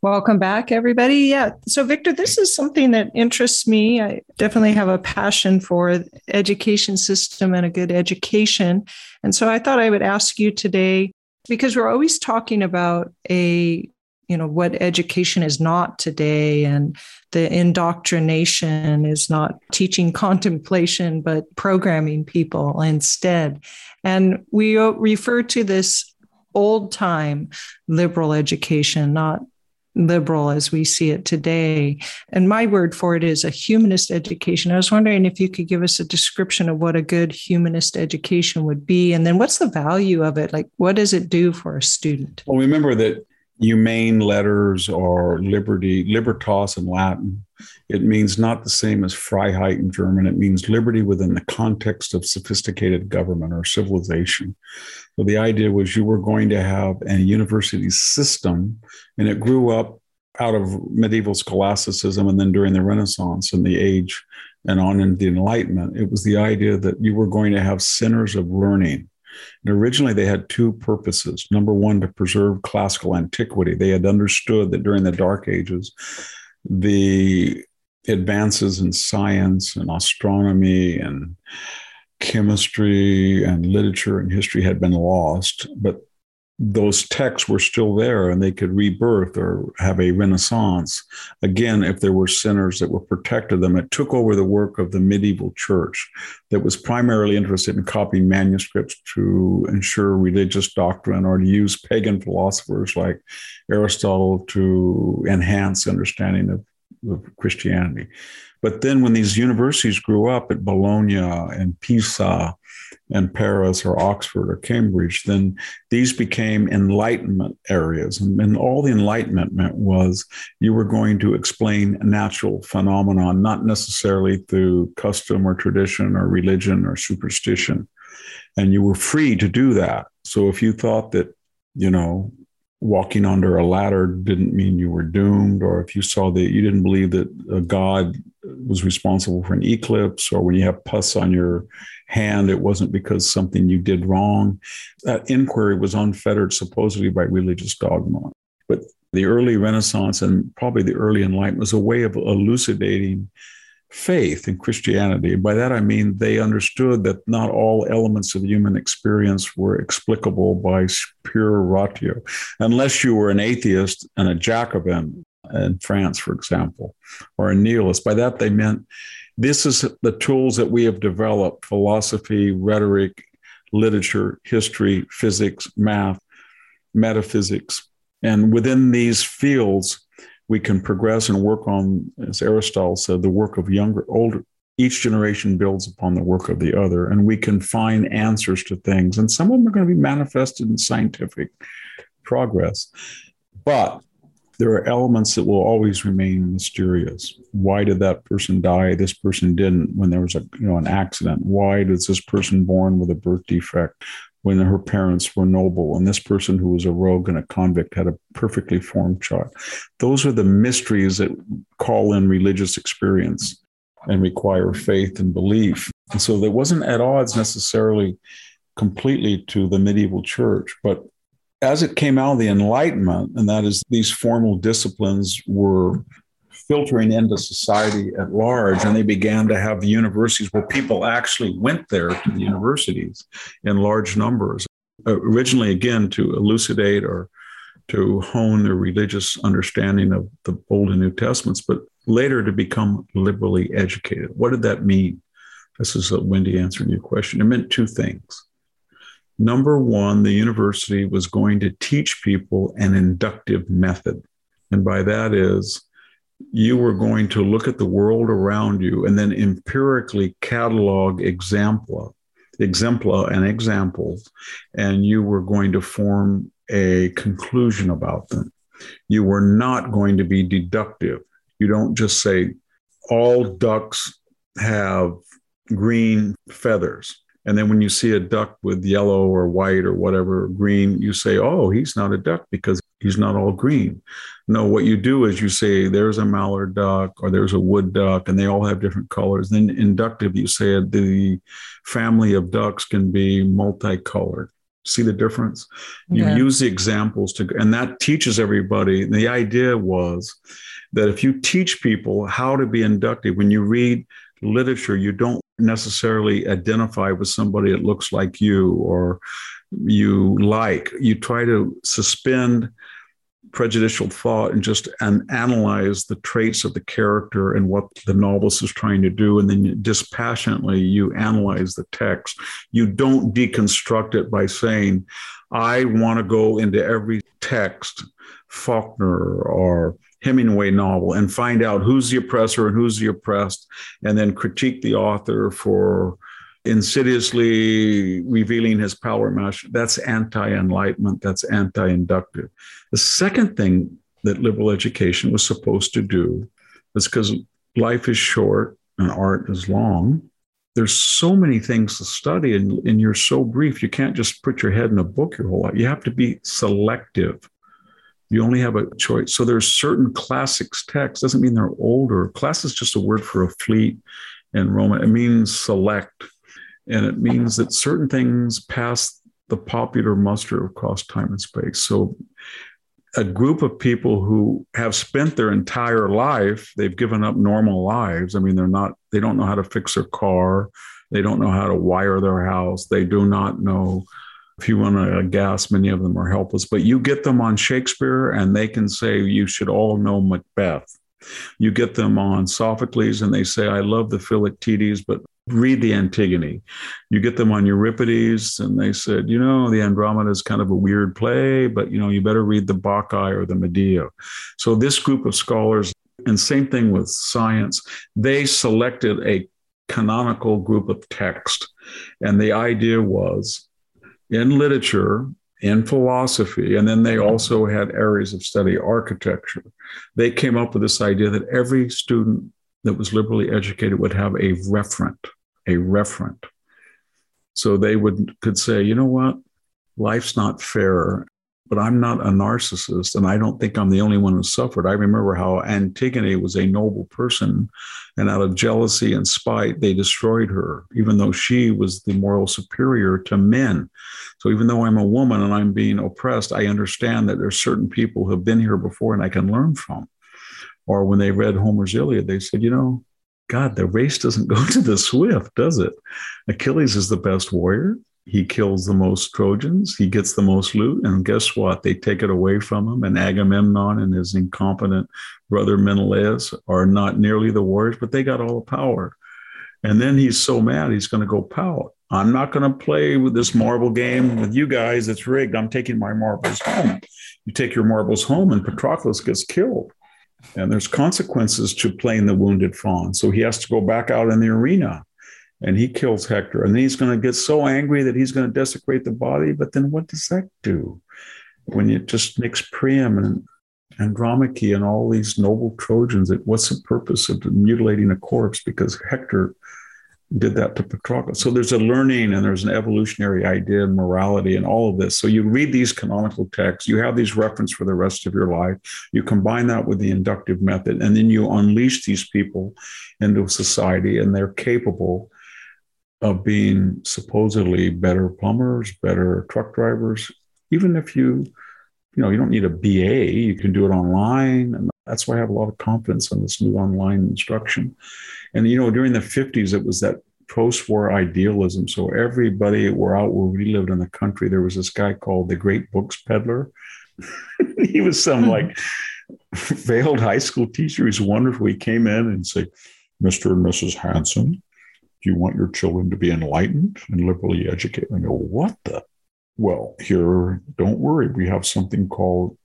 Welcome back, everybody. Yeah. So, Victor, this is something that interests me. I definitely have a passion for education system and a good education. And so I thought I would ask you today, because we're always talking about a, you know, what education is not today and the indoctrination is not teaching contemplation, but programming people instead. And we refer to this old time liberal education, not liberal as we see it today. And my word for it is a humanist education. I was wondering if you could give us a description of what a good humanist education would be. And then what's the value of it? Like, what does it do for a student? Well, remember that humane letters are liberty, libertas in Latin. It means not the same as Freiheit in German. It means liberty within the context of sophisticated government or civilization. So the idea was you were going to have a university system, and it grew up out of medieval scholasticism and then during the Renaissance and the age and on in the Enlightenment. It was the idea that you were going to have centers of learning and originally, they had two purposes. Number one, to preserve classical antiquity. They had understood that during the Dark Ages, the advances in science and astronomy and chemistry and literature and history had been lost, but those texts were still there and they could rebirth or have a renaissance. Again if there were centers that were protected them it took over the work of the medieval church that was primarily interested in copying manuscripts to ensure religious doctrine or to use pagan philosophers like aristotle to enhance understanding of, of christianity but then when these universities grew up at bologna and pisa and Paris or Oxford or Cambridge, then these became enlightenment areas. And, and, all the enlightenment meant was you were going to explain natural phenomenon, not necessarily through custom or tradition or religion or superstition. And you were free to do that. So if you thought that, you know, walking under a ladder didn't mean you were doomed, or if you saw that you didn't believe that a God was responsible for an eclipse, or when you have pus on your hand, it wasn't because something you did wrong. That inquiry was unfettered supposedly by religious dogma. But the early Renaissance and probably the early Enlightenment was a way of elucidating faith in Christianity. By that I mean they understood that not all elements of human experience were explicable by pure ratio, unless you were an atheist and a Jacobin in France, for example, or a nihilist. By that they meant this is the tools that we have developed philosophy, rhetoric, literature, history, physics, math, metaphysics. And within these fields, we can progress and work on, as Aristotle said, the work of younger, older. Each generation builds upon the work of the other, and we can find answers to things. And some of them are going to be manifested in scientific progress. But there are elements that will always remain mysterious. Why did that person die? This person didn't when there was a you know an accident. Why was this person born with a birth defect when her parents were noble and this person who was a rogue and a convict had a perfectly formed child? Those are the mysteries that call in religious experience and require faith and belief. And so that wasn't at odds necessarily completely to the medieval church, but as it came out of the Enlightenment, and that is these formal disciplines were filtering into society at large, and they began to have universities where people actually went there to the universities in large numbers. Uh, originally, again, to elucidate or to hone their religious understanding of the Old and New Testaments, but later to become liberally educated. What did that mean? This is a Wendy answering your question. It meant two things. Number one, the university was going to teach people an inductive method. And by that is, you were going to look at the world around you and then empirically catalog exempla, exempla and examples, and you were going to form a conclusion about them. You were not going to be deductive. You don't just say, all ducks have green feathers and then when you see a duck with yellow or white or whatever green, you say, oh, he's not a duck because he's not all green. No, what you do is you say, there's a mallard duck or there's a wood duck, and they all have different colors. Then inductive, you say the family of ducks can be multicolored. See the difference? You yeah. use the examples to, and that teaches everybody. The idea was that if you teach people how to be inductive, when you read literature, you don't necessarily identify with somebody that looks like you or you like. You try to suspend prejudicial thought and just and analyze the traits of the character and what the novelist is trying to do. And then dispassionately you analyze the text. You don't deconstruct it by saying i want to go into every text faulkner or Hemingway novel and find out who's the oppressor and who's the oppressed, and then critique the author for insidiously revealing his power mesh. That's anti enlightenment, that's anti inductive. The second thing that liberal education was supposed to do was because life is short and art is long. There's so many things to study, and, and you're so brief. You can't just put your head in a book your whole life. You have to be selective you only have a choice. So there's certain classics texts. Doesn't mean they're older. Class is just a word for a fleet in Roman. It means select. And it means that certain things pass the popular muster across time and space. So a group of people who have spent their entire life, they've given up normal lives. I mean, they're not, they don't know how to fix their car. They don't know how to wire their house. They do not know if you want to gas, many of them are helpless, but you get them on Shakespeare and they can say, You should all know Macbeth. You get them on Sophocles and they say, I love the Philoctetes, but read the Antigone. You get them on Euripides and they said, you know, the Andromeda is kind of a weird play, but you know, you better read the Bacchae or the Medea. So this group of scholars, and same thing with science, they selected a canonical group of text. And the idea was in literature, in philosophy, and then they also had areas of study, architecture. They came up with this idea that every student that was liberally educated would have a referent, a referent. So they would could say, you know what, life's not fair, but I'm not a narcissist, and I don't think I'm the only one who suffered. I remember how Antigone was a noble person, and out of jealousy and spite, they destroyed her, even though she was the moral superior to men. So even though I'm a woman and I'm being oppressed, I understand that there's certain people who have been here before and I can learn from. Or when they read Homer's Iliad, they said, you know, God, the race doesn't go to the swift, does it? Achilles is the best warrior he kills the most Trojans, he gets the most loot, and guess what? They take it away from him. And Agamemnon and his incompetent brother Menelaus are not nearly the warriors, but they got all the power. And then he's so mad, he's going to go pout. I'm not going to play with this marble game with you guys. It's rigged. I'm taking my marbles home. You take your marbles home, and Patroclus gets killed. And there's consequences to playing the wounded fawn. So he has to go back out in the arena and he kills Hector. And then he's going to get so angry that he's going to desecrate the body. But then what does that do when you just mix Priam and Andromache and all these noble Trojans. What's the purpose of mutilating a corpse? Because Hector did that to Patroclus. So there's a learning and there's an evolutionary idea and morality and all of this. So you read these canonical texts, you have these reference for the rest of your life. You combine that with the inductive method, and then you unleash these people into society, and they're capable of being supposedly better plumbers, better truck drivers. Even if you, you know, you don't need a BA, you can do it online. That's why I have a lot of confidence in this new online instruction. And, you know, during the 50s, it was that post war idealism. So everybody were out where we lived in the country. There was this guy called the Great Books Peddler. he was some hmm. like veiled high school teacher. He's wonderful. He came in and said, Mr. and Mrs. Hanson, do you want your children to be enlightened and liberally educated? I go, what the? Well, here, don't worry. We have something called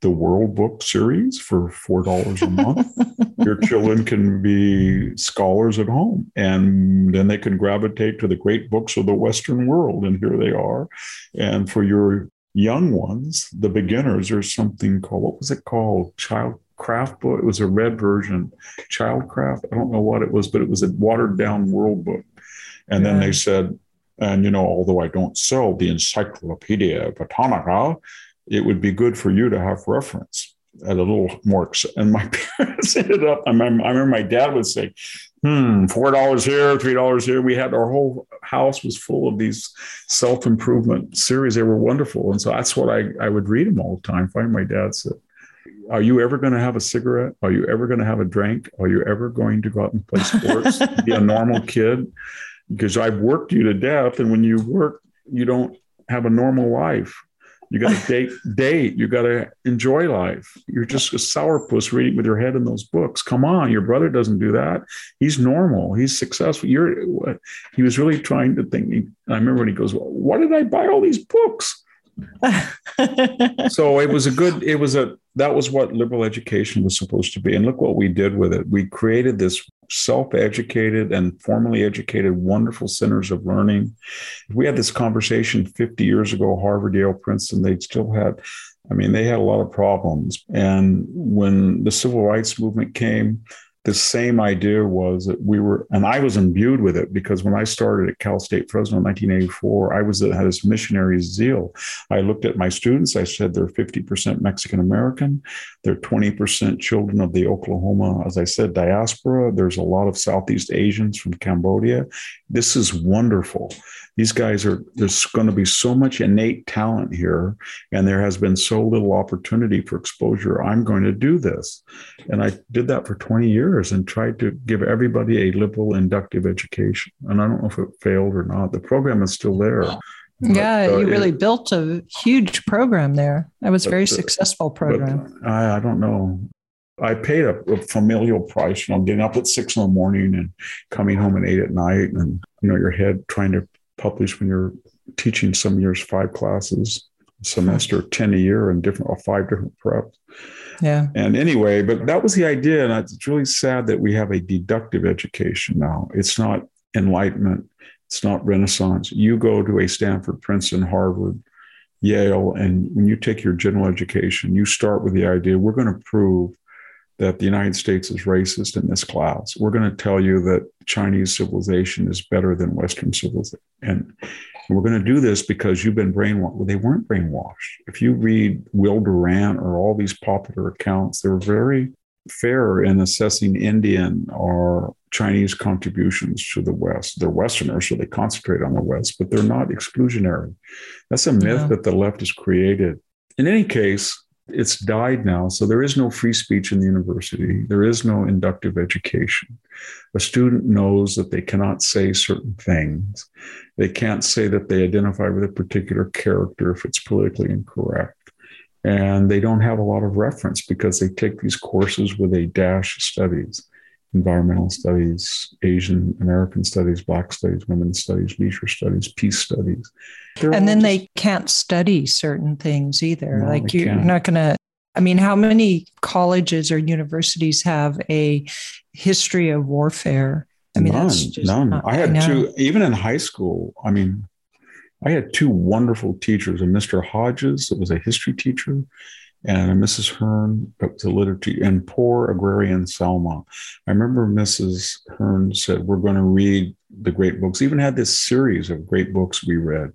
the World Book series for four dollars a month. Your children can be scholars at home, and then they can gravitate to the great books of the Western world, and here they are. And for your young ones, the beginners, there's something called what was it called? Child craft book. It was a red version, Childcraft. I don't know what it was, but it was a watered down world book. And yeah. then they said, and you know, although I don't sell the Encyclopedia Britannica, it would be good for you to have reference at a little more. And my parents ended up, I remember, I remember my dad would say, hmm, $4 here, $3 here. We had our whole house was full of these self improvement series. They were wonderful. And so that's what I, I would read them all the time. Find my dad said, are you ever going to have a cigarette? Are you ever going to have a drink? Are you ever going to go out and play sports? be a normal kid? Because I've worked you to death. And when you work, you don't have a normal life. You got to date, date. You got to enjoy life. You're just a sourpuss reading with your head in those books. Come on, your brother doesn't do that. He's normal. He's successful. You're. He was really trying to think. I remember when he goes, "Why did I buy all these books?" so it was a good. It was a. That was what liberal education was supposed to be. And look what we did with it. We created this self educated and formally educated, wonderful centers of learning. if We had this conversation 50 years ago, Harvard, Yale, Princeton, they'd still had, I mean, they had a lot of problems. And when the civil rights movement came, the same idea was that we were, and I was imbued with it because when I started at Cal State Fresno in 1984, I was had this missionary zeal. I looked at my students. I said they're 50% Mexican American, they're 20% children of the Oklahoma, as I said, diaspora. There's a lot of Southeast Asians from Cambodia. This is wonderful these guys are there's going to be so much innate talent here and there has been so little opportunity for exposure i'm going to do this and i did that for 20 years and tried to give everybody a liberal inductive education and i don't know if it failed or not the program is still there yeah, uh, you really it, built a huge program there. That was a very successful program. I, I, don't know. I paid a, a, familial price, you know, getting up at six in the morning and coming home at eight at night, and you know, your head trying to publish when you're teaching some years five classes a semester, 10 a year and different or five different preps. Yeah. And anyway, but that was the idea. And it's really sad that we have a deductive education now. It's not enlightenment, it's not renaissance. You go to a Stanford, Princeton, Harvard, Yale, and when you take your general education, you start with the idea we're going to prove that the United States is racist in this class. We're going to tell you that Chinese civilization is better than Western civilization. And we're going to do this because you've been brainwashed. Well, they weren't brainwashed. If you read Will Durant or all these popular accounts, they're very fair in assessing Indian or Chinese contributions to the West. They're Westerners, so they concentrate on the West, but they're not exclusionary. That's a myth yeah. that the left has created. In any case, it's died now. So there is no free speech in the university. There is no inductive education. A student knows that they cannot say certain things. They can't say that they identify with a particular character if it's politically incorrect. And they don't have a lot of reference because they take these courses with a dash studies environmental studies, Asian American studies, Black studies, women's studies, leisure studies, peace studies. They're and then just, they can't study certain things either. No, like you're can't. not going to, I mean, how many colleges or universities have a history of warfare? I mean, none, none. Not, I had I two, even in high school. I mean, I had two wonderful teachers, a Mr. Hodges that was a history teacher, and Mrs. Hearn, was a liturgy, and poor agrarian Selma. I remember Mrs. Hearn said, We're going to read the great books, even had this series of great books we read.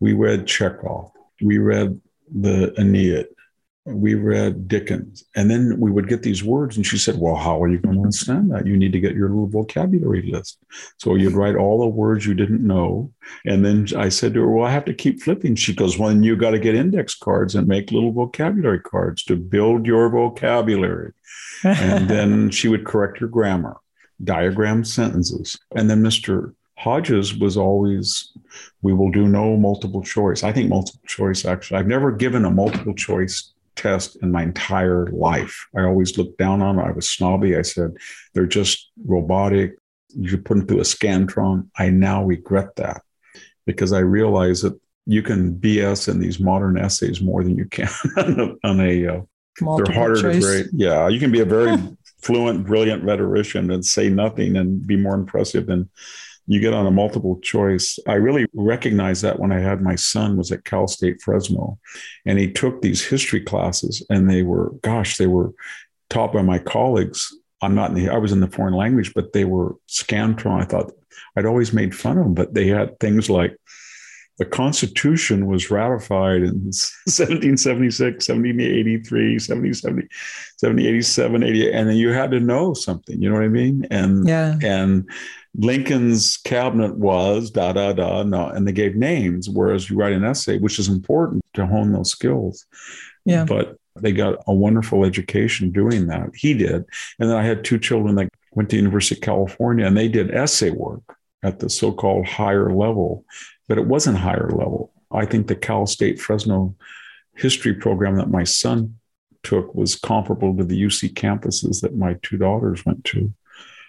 We read Chekhov, we read the Aeneid, we read Dickens, and then we would get these words, and she said, "Well, how are you going to understand that? You need to get your little vocabulary list." So you'd write all the words you didn't know, and then I said to her, "Well, I have to keep flipping." She goes, "Well, then you got to get index cards and make little vocabulary cards to build your vocabulary." and then she would correct your grammar, diagram sentences, and then Mister Hodges was always, we will do no multiple choice. I think multiple choice, actually, I've never given a multiple choice test in my entire life. I always looked down on it. I was snobby. I said, they're just robotic. You put them through a Scantron. I now regret that because I realize that you can BS in these modern essays more than you can on a, uh, they're harder choice. to grade. Yeah, you can be a very fluent, brilliant rhetorician and say nothing and be more impressive than you get on a multiple choice. I really recognized that when I had my son was at Cal State Fresno and he took these history classes and they were, gosh, they were taught by my colleagues. I'm not in the, I was in the foreign language, but they were Scantron. I thought I'd always made fun of them, but they had things like the Constitution was ratified in 1776, 1783, 1770, 1787, 88, and then you had to know something. You know what I mean? And yeah. and Lincoln's cabinet was da da da no, and they gave names. Whereas you write an essay, which is important to hone those skills. Yeah. But they got a wonderful education doing that. He did, and then I had two children that went to University of California, and they did essay work at the so-called higher level, but it wasn't higher level. I think the Cal State Fresno history program that my son took was comparable to the UC campuses that my two daughters went to.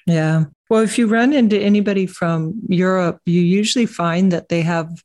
Yeah. Well, if you run into anybody from Europe, you usually find that they have,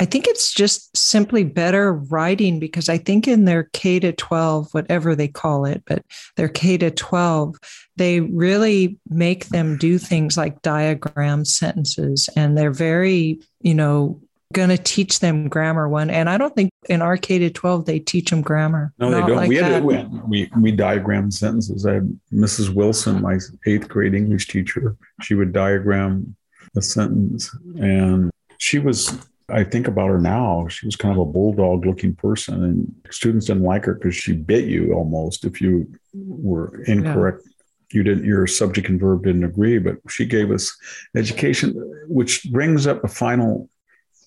I think it's just simply better writing because I think in their K to 12, whatever they call it, but their K to 12, they really make them do things like diagram sentences and they're very, you know, going to teach them grammar one. And I don't think in our K to 12 they teach them grammar. No, they don't. Like we, had we, we, we diagram sentences. I had Mrs. Wilson, my eighth grade English teacher. She would diagram a sentence. And she was, I think about her now, she was kind of a bulldog looking person. And students didn't like her because she bit you almost if you were incorrect. Yeah you didn't your subject and verb didn't agree but she gave us education which brings up a final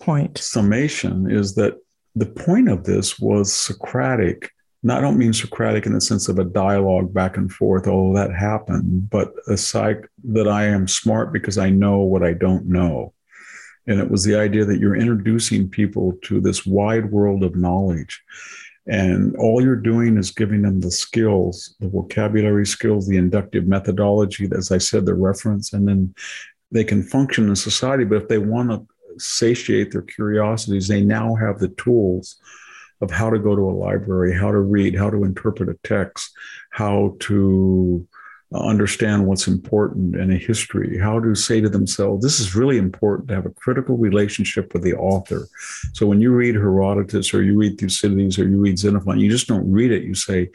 point summation is that the point of this was Socratic. Now, I don't mean Socratic in the sense of a dialogue back and forth, oh, that happened, but a psych that I am smart because I know what I don't know. And it was the idea that you're introducing people to this wide world of knowledge. And all you're doing is giving them the skills, the vocabulary skills, the inductive methodology, as I said, the reference, and then they can function in society. But if they want to satiate their curiosities, they now have the tools of how to go to a library, how to read, how to interpret a text, how to uh, understand what's important in a history, how to say to themselves, this is really important to have a critical relationship with the author. So when you read Herodotus or you read Thucydides or you read Xenophon, you just don't read it. You say,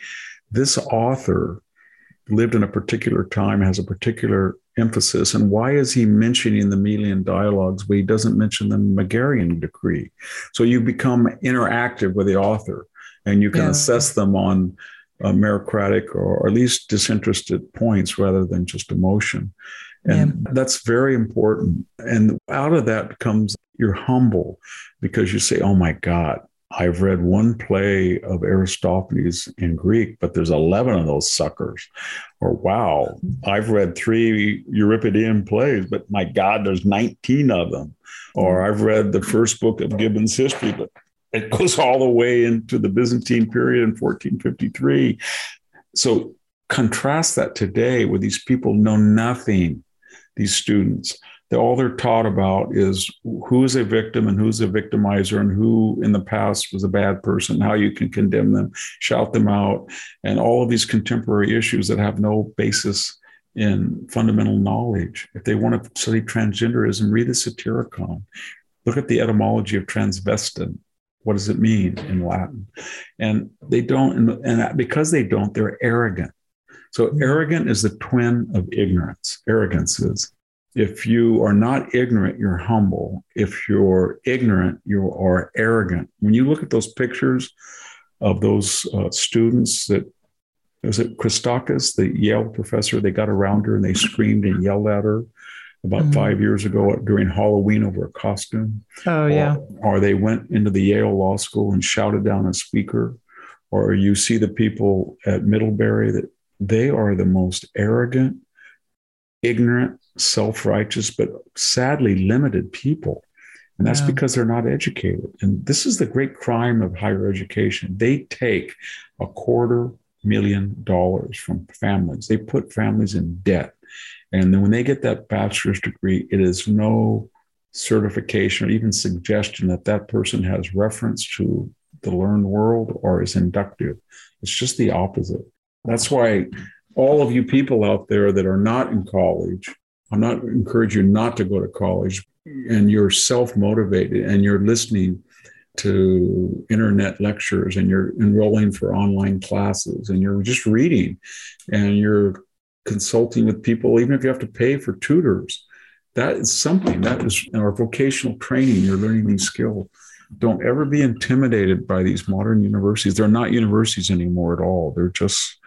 this author lived in a particular time, has a particular emphasis. And why is he mentioning the Melian dialogues, but he doesn't mention the Megarian decree? So you become interactive with the author and you can yeah. assess them on uh, meritocratic or, at least disinterested points rather than just emotion. And yeah. that's very important. And out of that comes you're humble because you say, oh my God, I've read one play of Aristophanes in Greek, but there's 11 of those suckers. Or, wow, I've read three Euripidean plays, but my God, there's 19 of them. Or I've read the first book of Gibbon's history, but it goes all the way into the Byzantine period in 1453. So, contrast that today with these people know nothing, these students that all they're taught about is who is a victim and who's a victimizer and who in the past was a bad person, how you can condemn them, shout them out, and all of these contemporary issues that have no basis in fundamental knowledge. If they want to study transgenderism, read the Satyricon. Look at the etymology of transvestin. What does it mean in Latin? And they don't, and because they don't, they're arrogant. So arrogant is the twin of ignorance. Arrogance is. If you are not ignorant, you're humble. If you're ignorant, you are arrogant. When you look at those pictures of those uh, students that was it Christakis, the Yale professor, they got around her and they screamed and yelled at her about mm-hmm. five years ago during Halloween over a costume. Oh, yeah. Or, or, they went into the Yale Law School and shouted down a speaker. Or you see the people at Middlebury that they are the most arrogant, ignorant, self righteous, but sadly limited people. And that's yeah. because they're not educated. And this is the great crime of higher education. They take a quarter million dollars from families, they put families in debt. And then when they get that bachelor's degree, it is no certification or even suggestion that that person has reference to the learned world or is inductive. It's just the opposite. That's why all of you people out there that are not in college, I'm not encourage you not to go to college and you're self-motivated and you're listening to internet lectures and you're enrolling for online classes and you're just reading and you're consulting with people, even if you have to pay for tutors. That is something that is our vocational training. You're learning these skills. Don't ever be intimidated by these modern universities. They're not universities anymore at all. They're just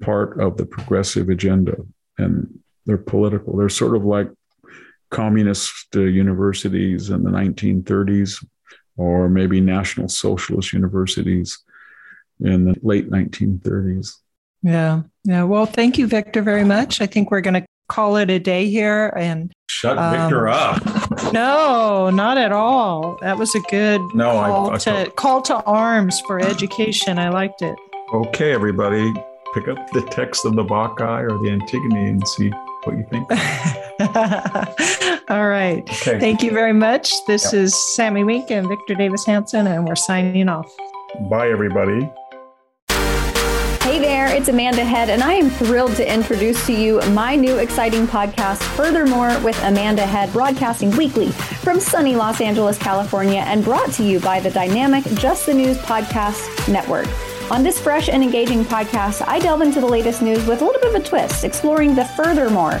part of the progressive agenda and they're political. They're sort of like communist uh, universities in the 1930s or maybe national socialist universities in the late 1930s. Yeah. Yeah. Well, thank you, Victor, very much. I think we're going to call it a day here and shut um, Victor up. No, not at all. That was a good no, call, I, I to, call to arms for education. I liked it. Okay, everybody, pick up the text of the Bacchae or the Antigone and see what you think. All right. Okay. Thank you very much. This yep. is Sami Winc and Victor Davis Hanson, and we're signing off. Bye, everybody. Hey there, it's Amanda Head, and I am thrilled to introduce to you my new exciting podcast, Furthermore with Amanda Head, broadcasting weekly from sunny Los Angeles, California, and brought to you by the dynamic Just the News Podcast Network. On this fresh and engaging podcast, I delve into the latest news with a little bit of a twist, exploring the furthermore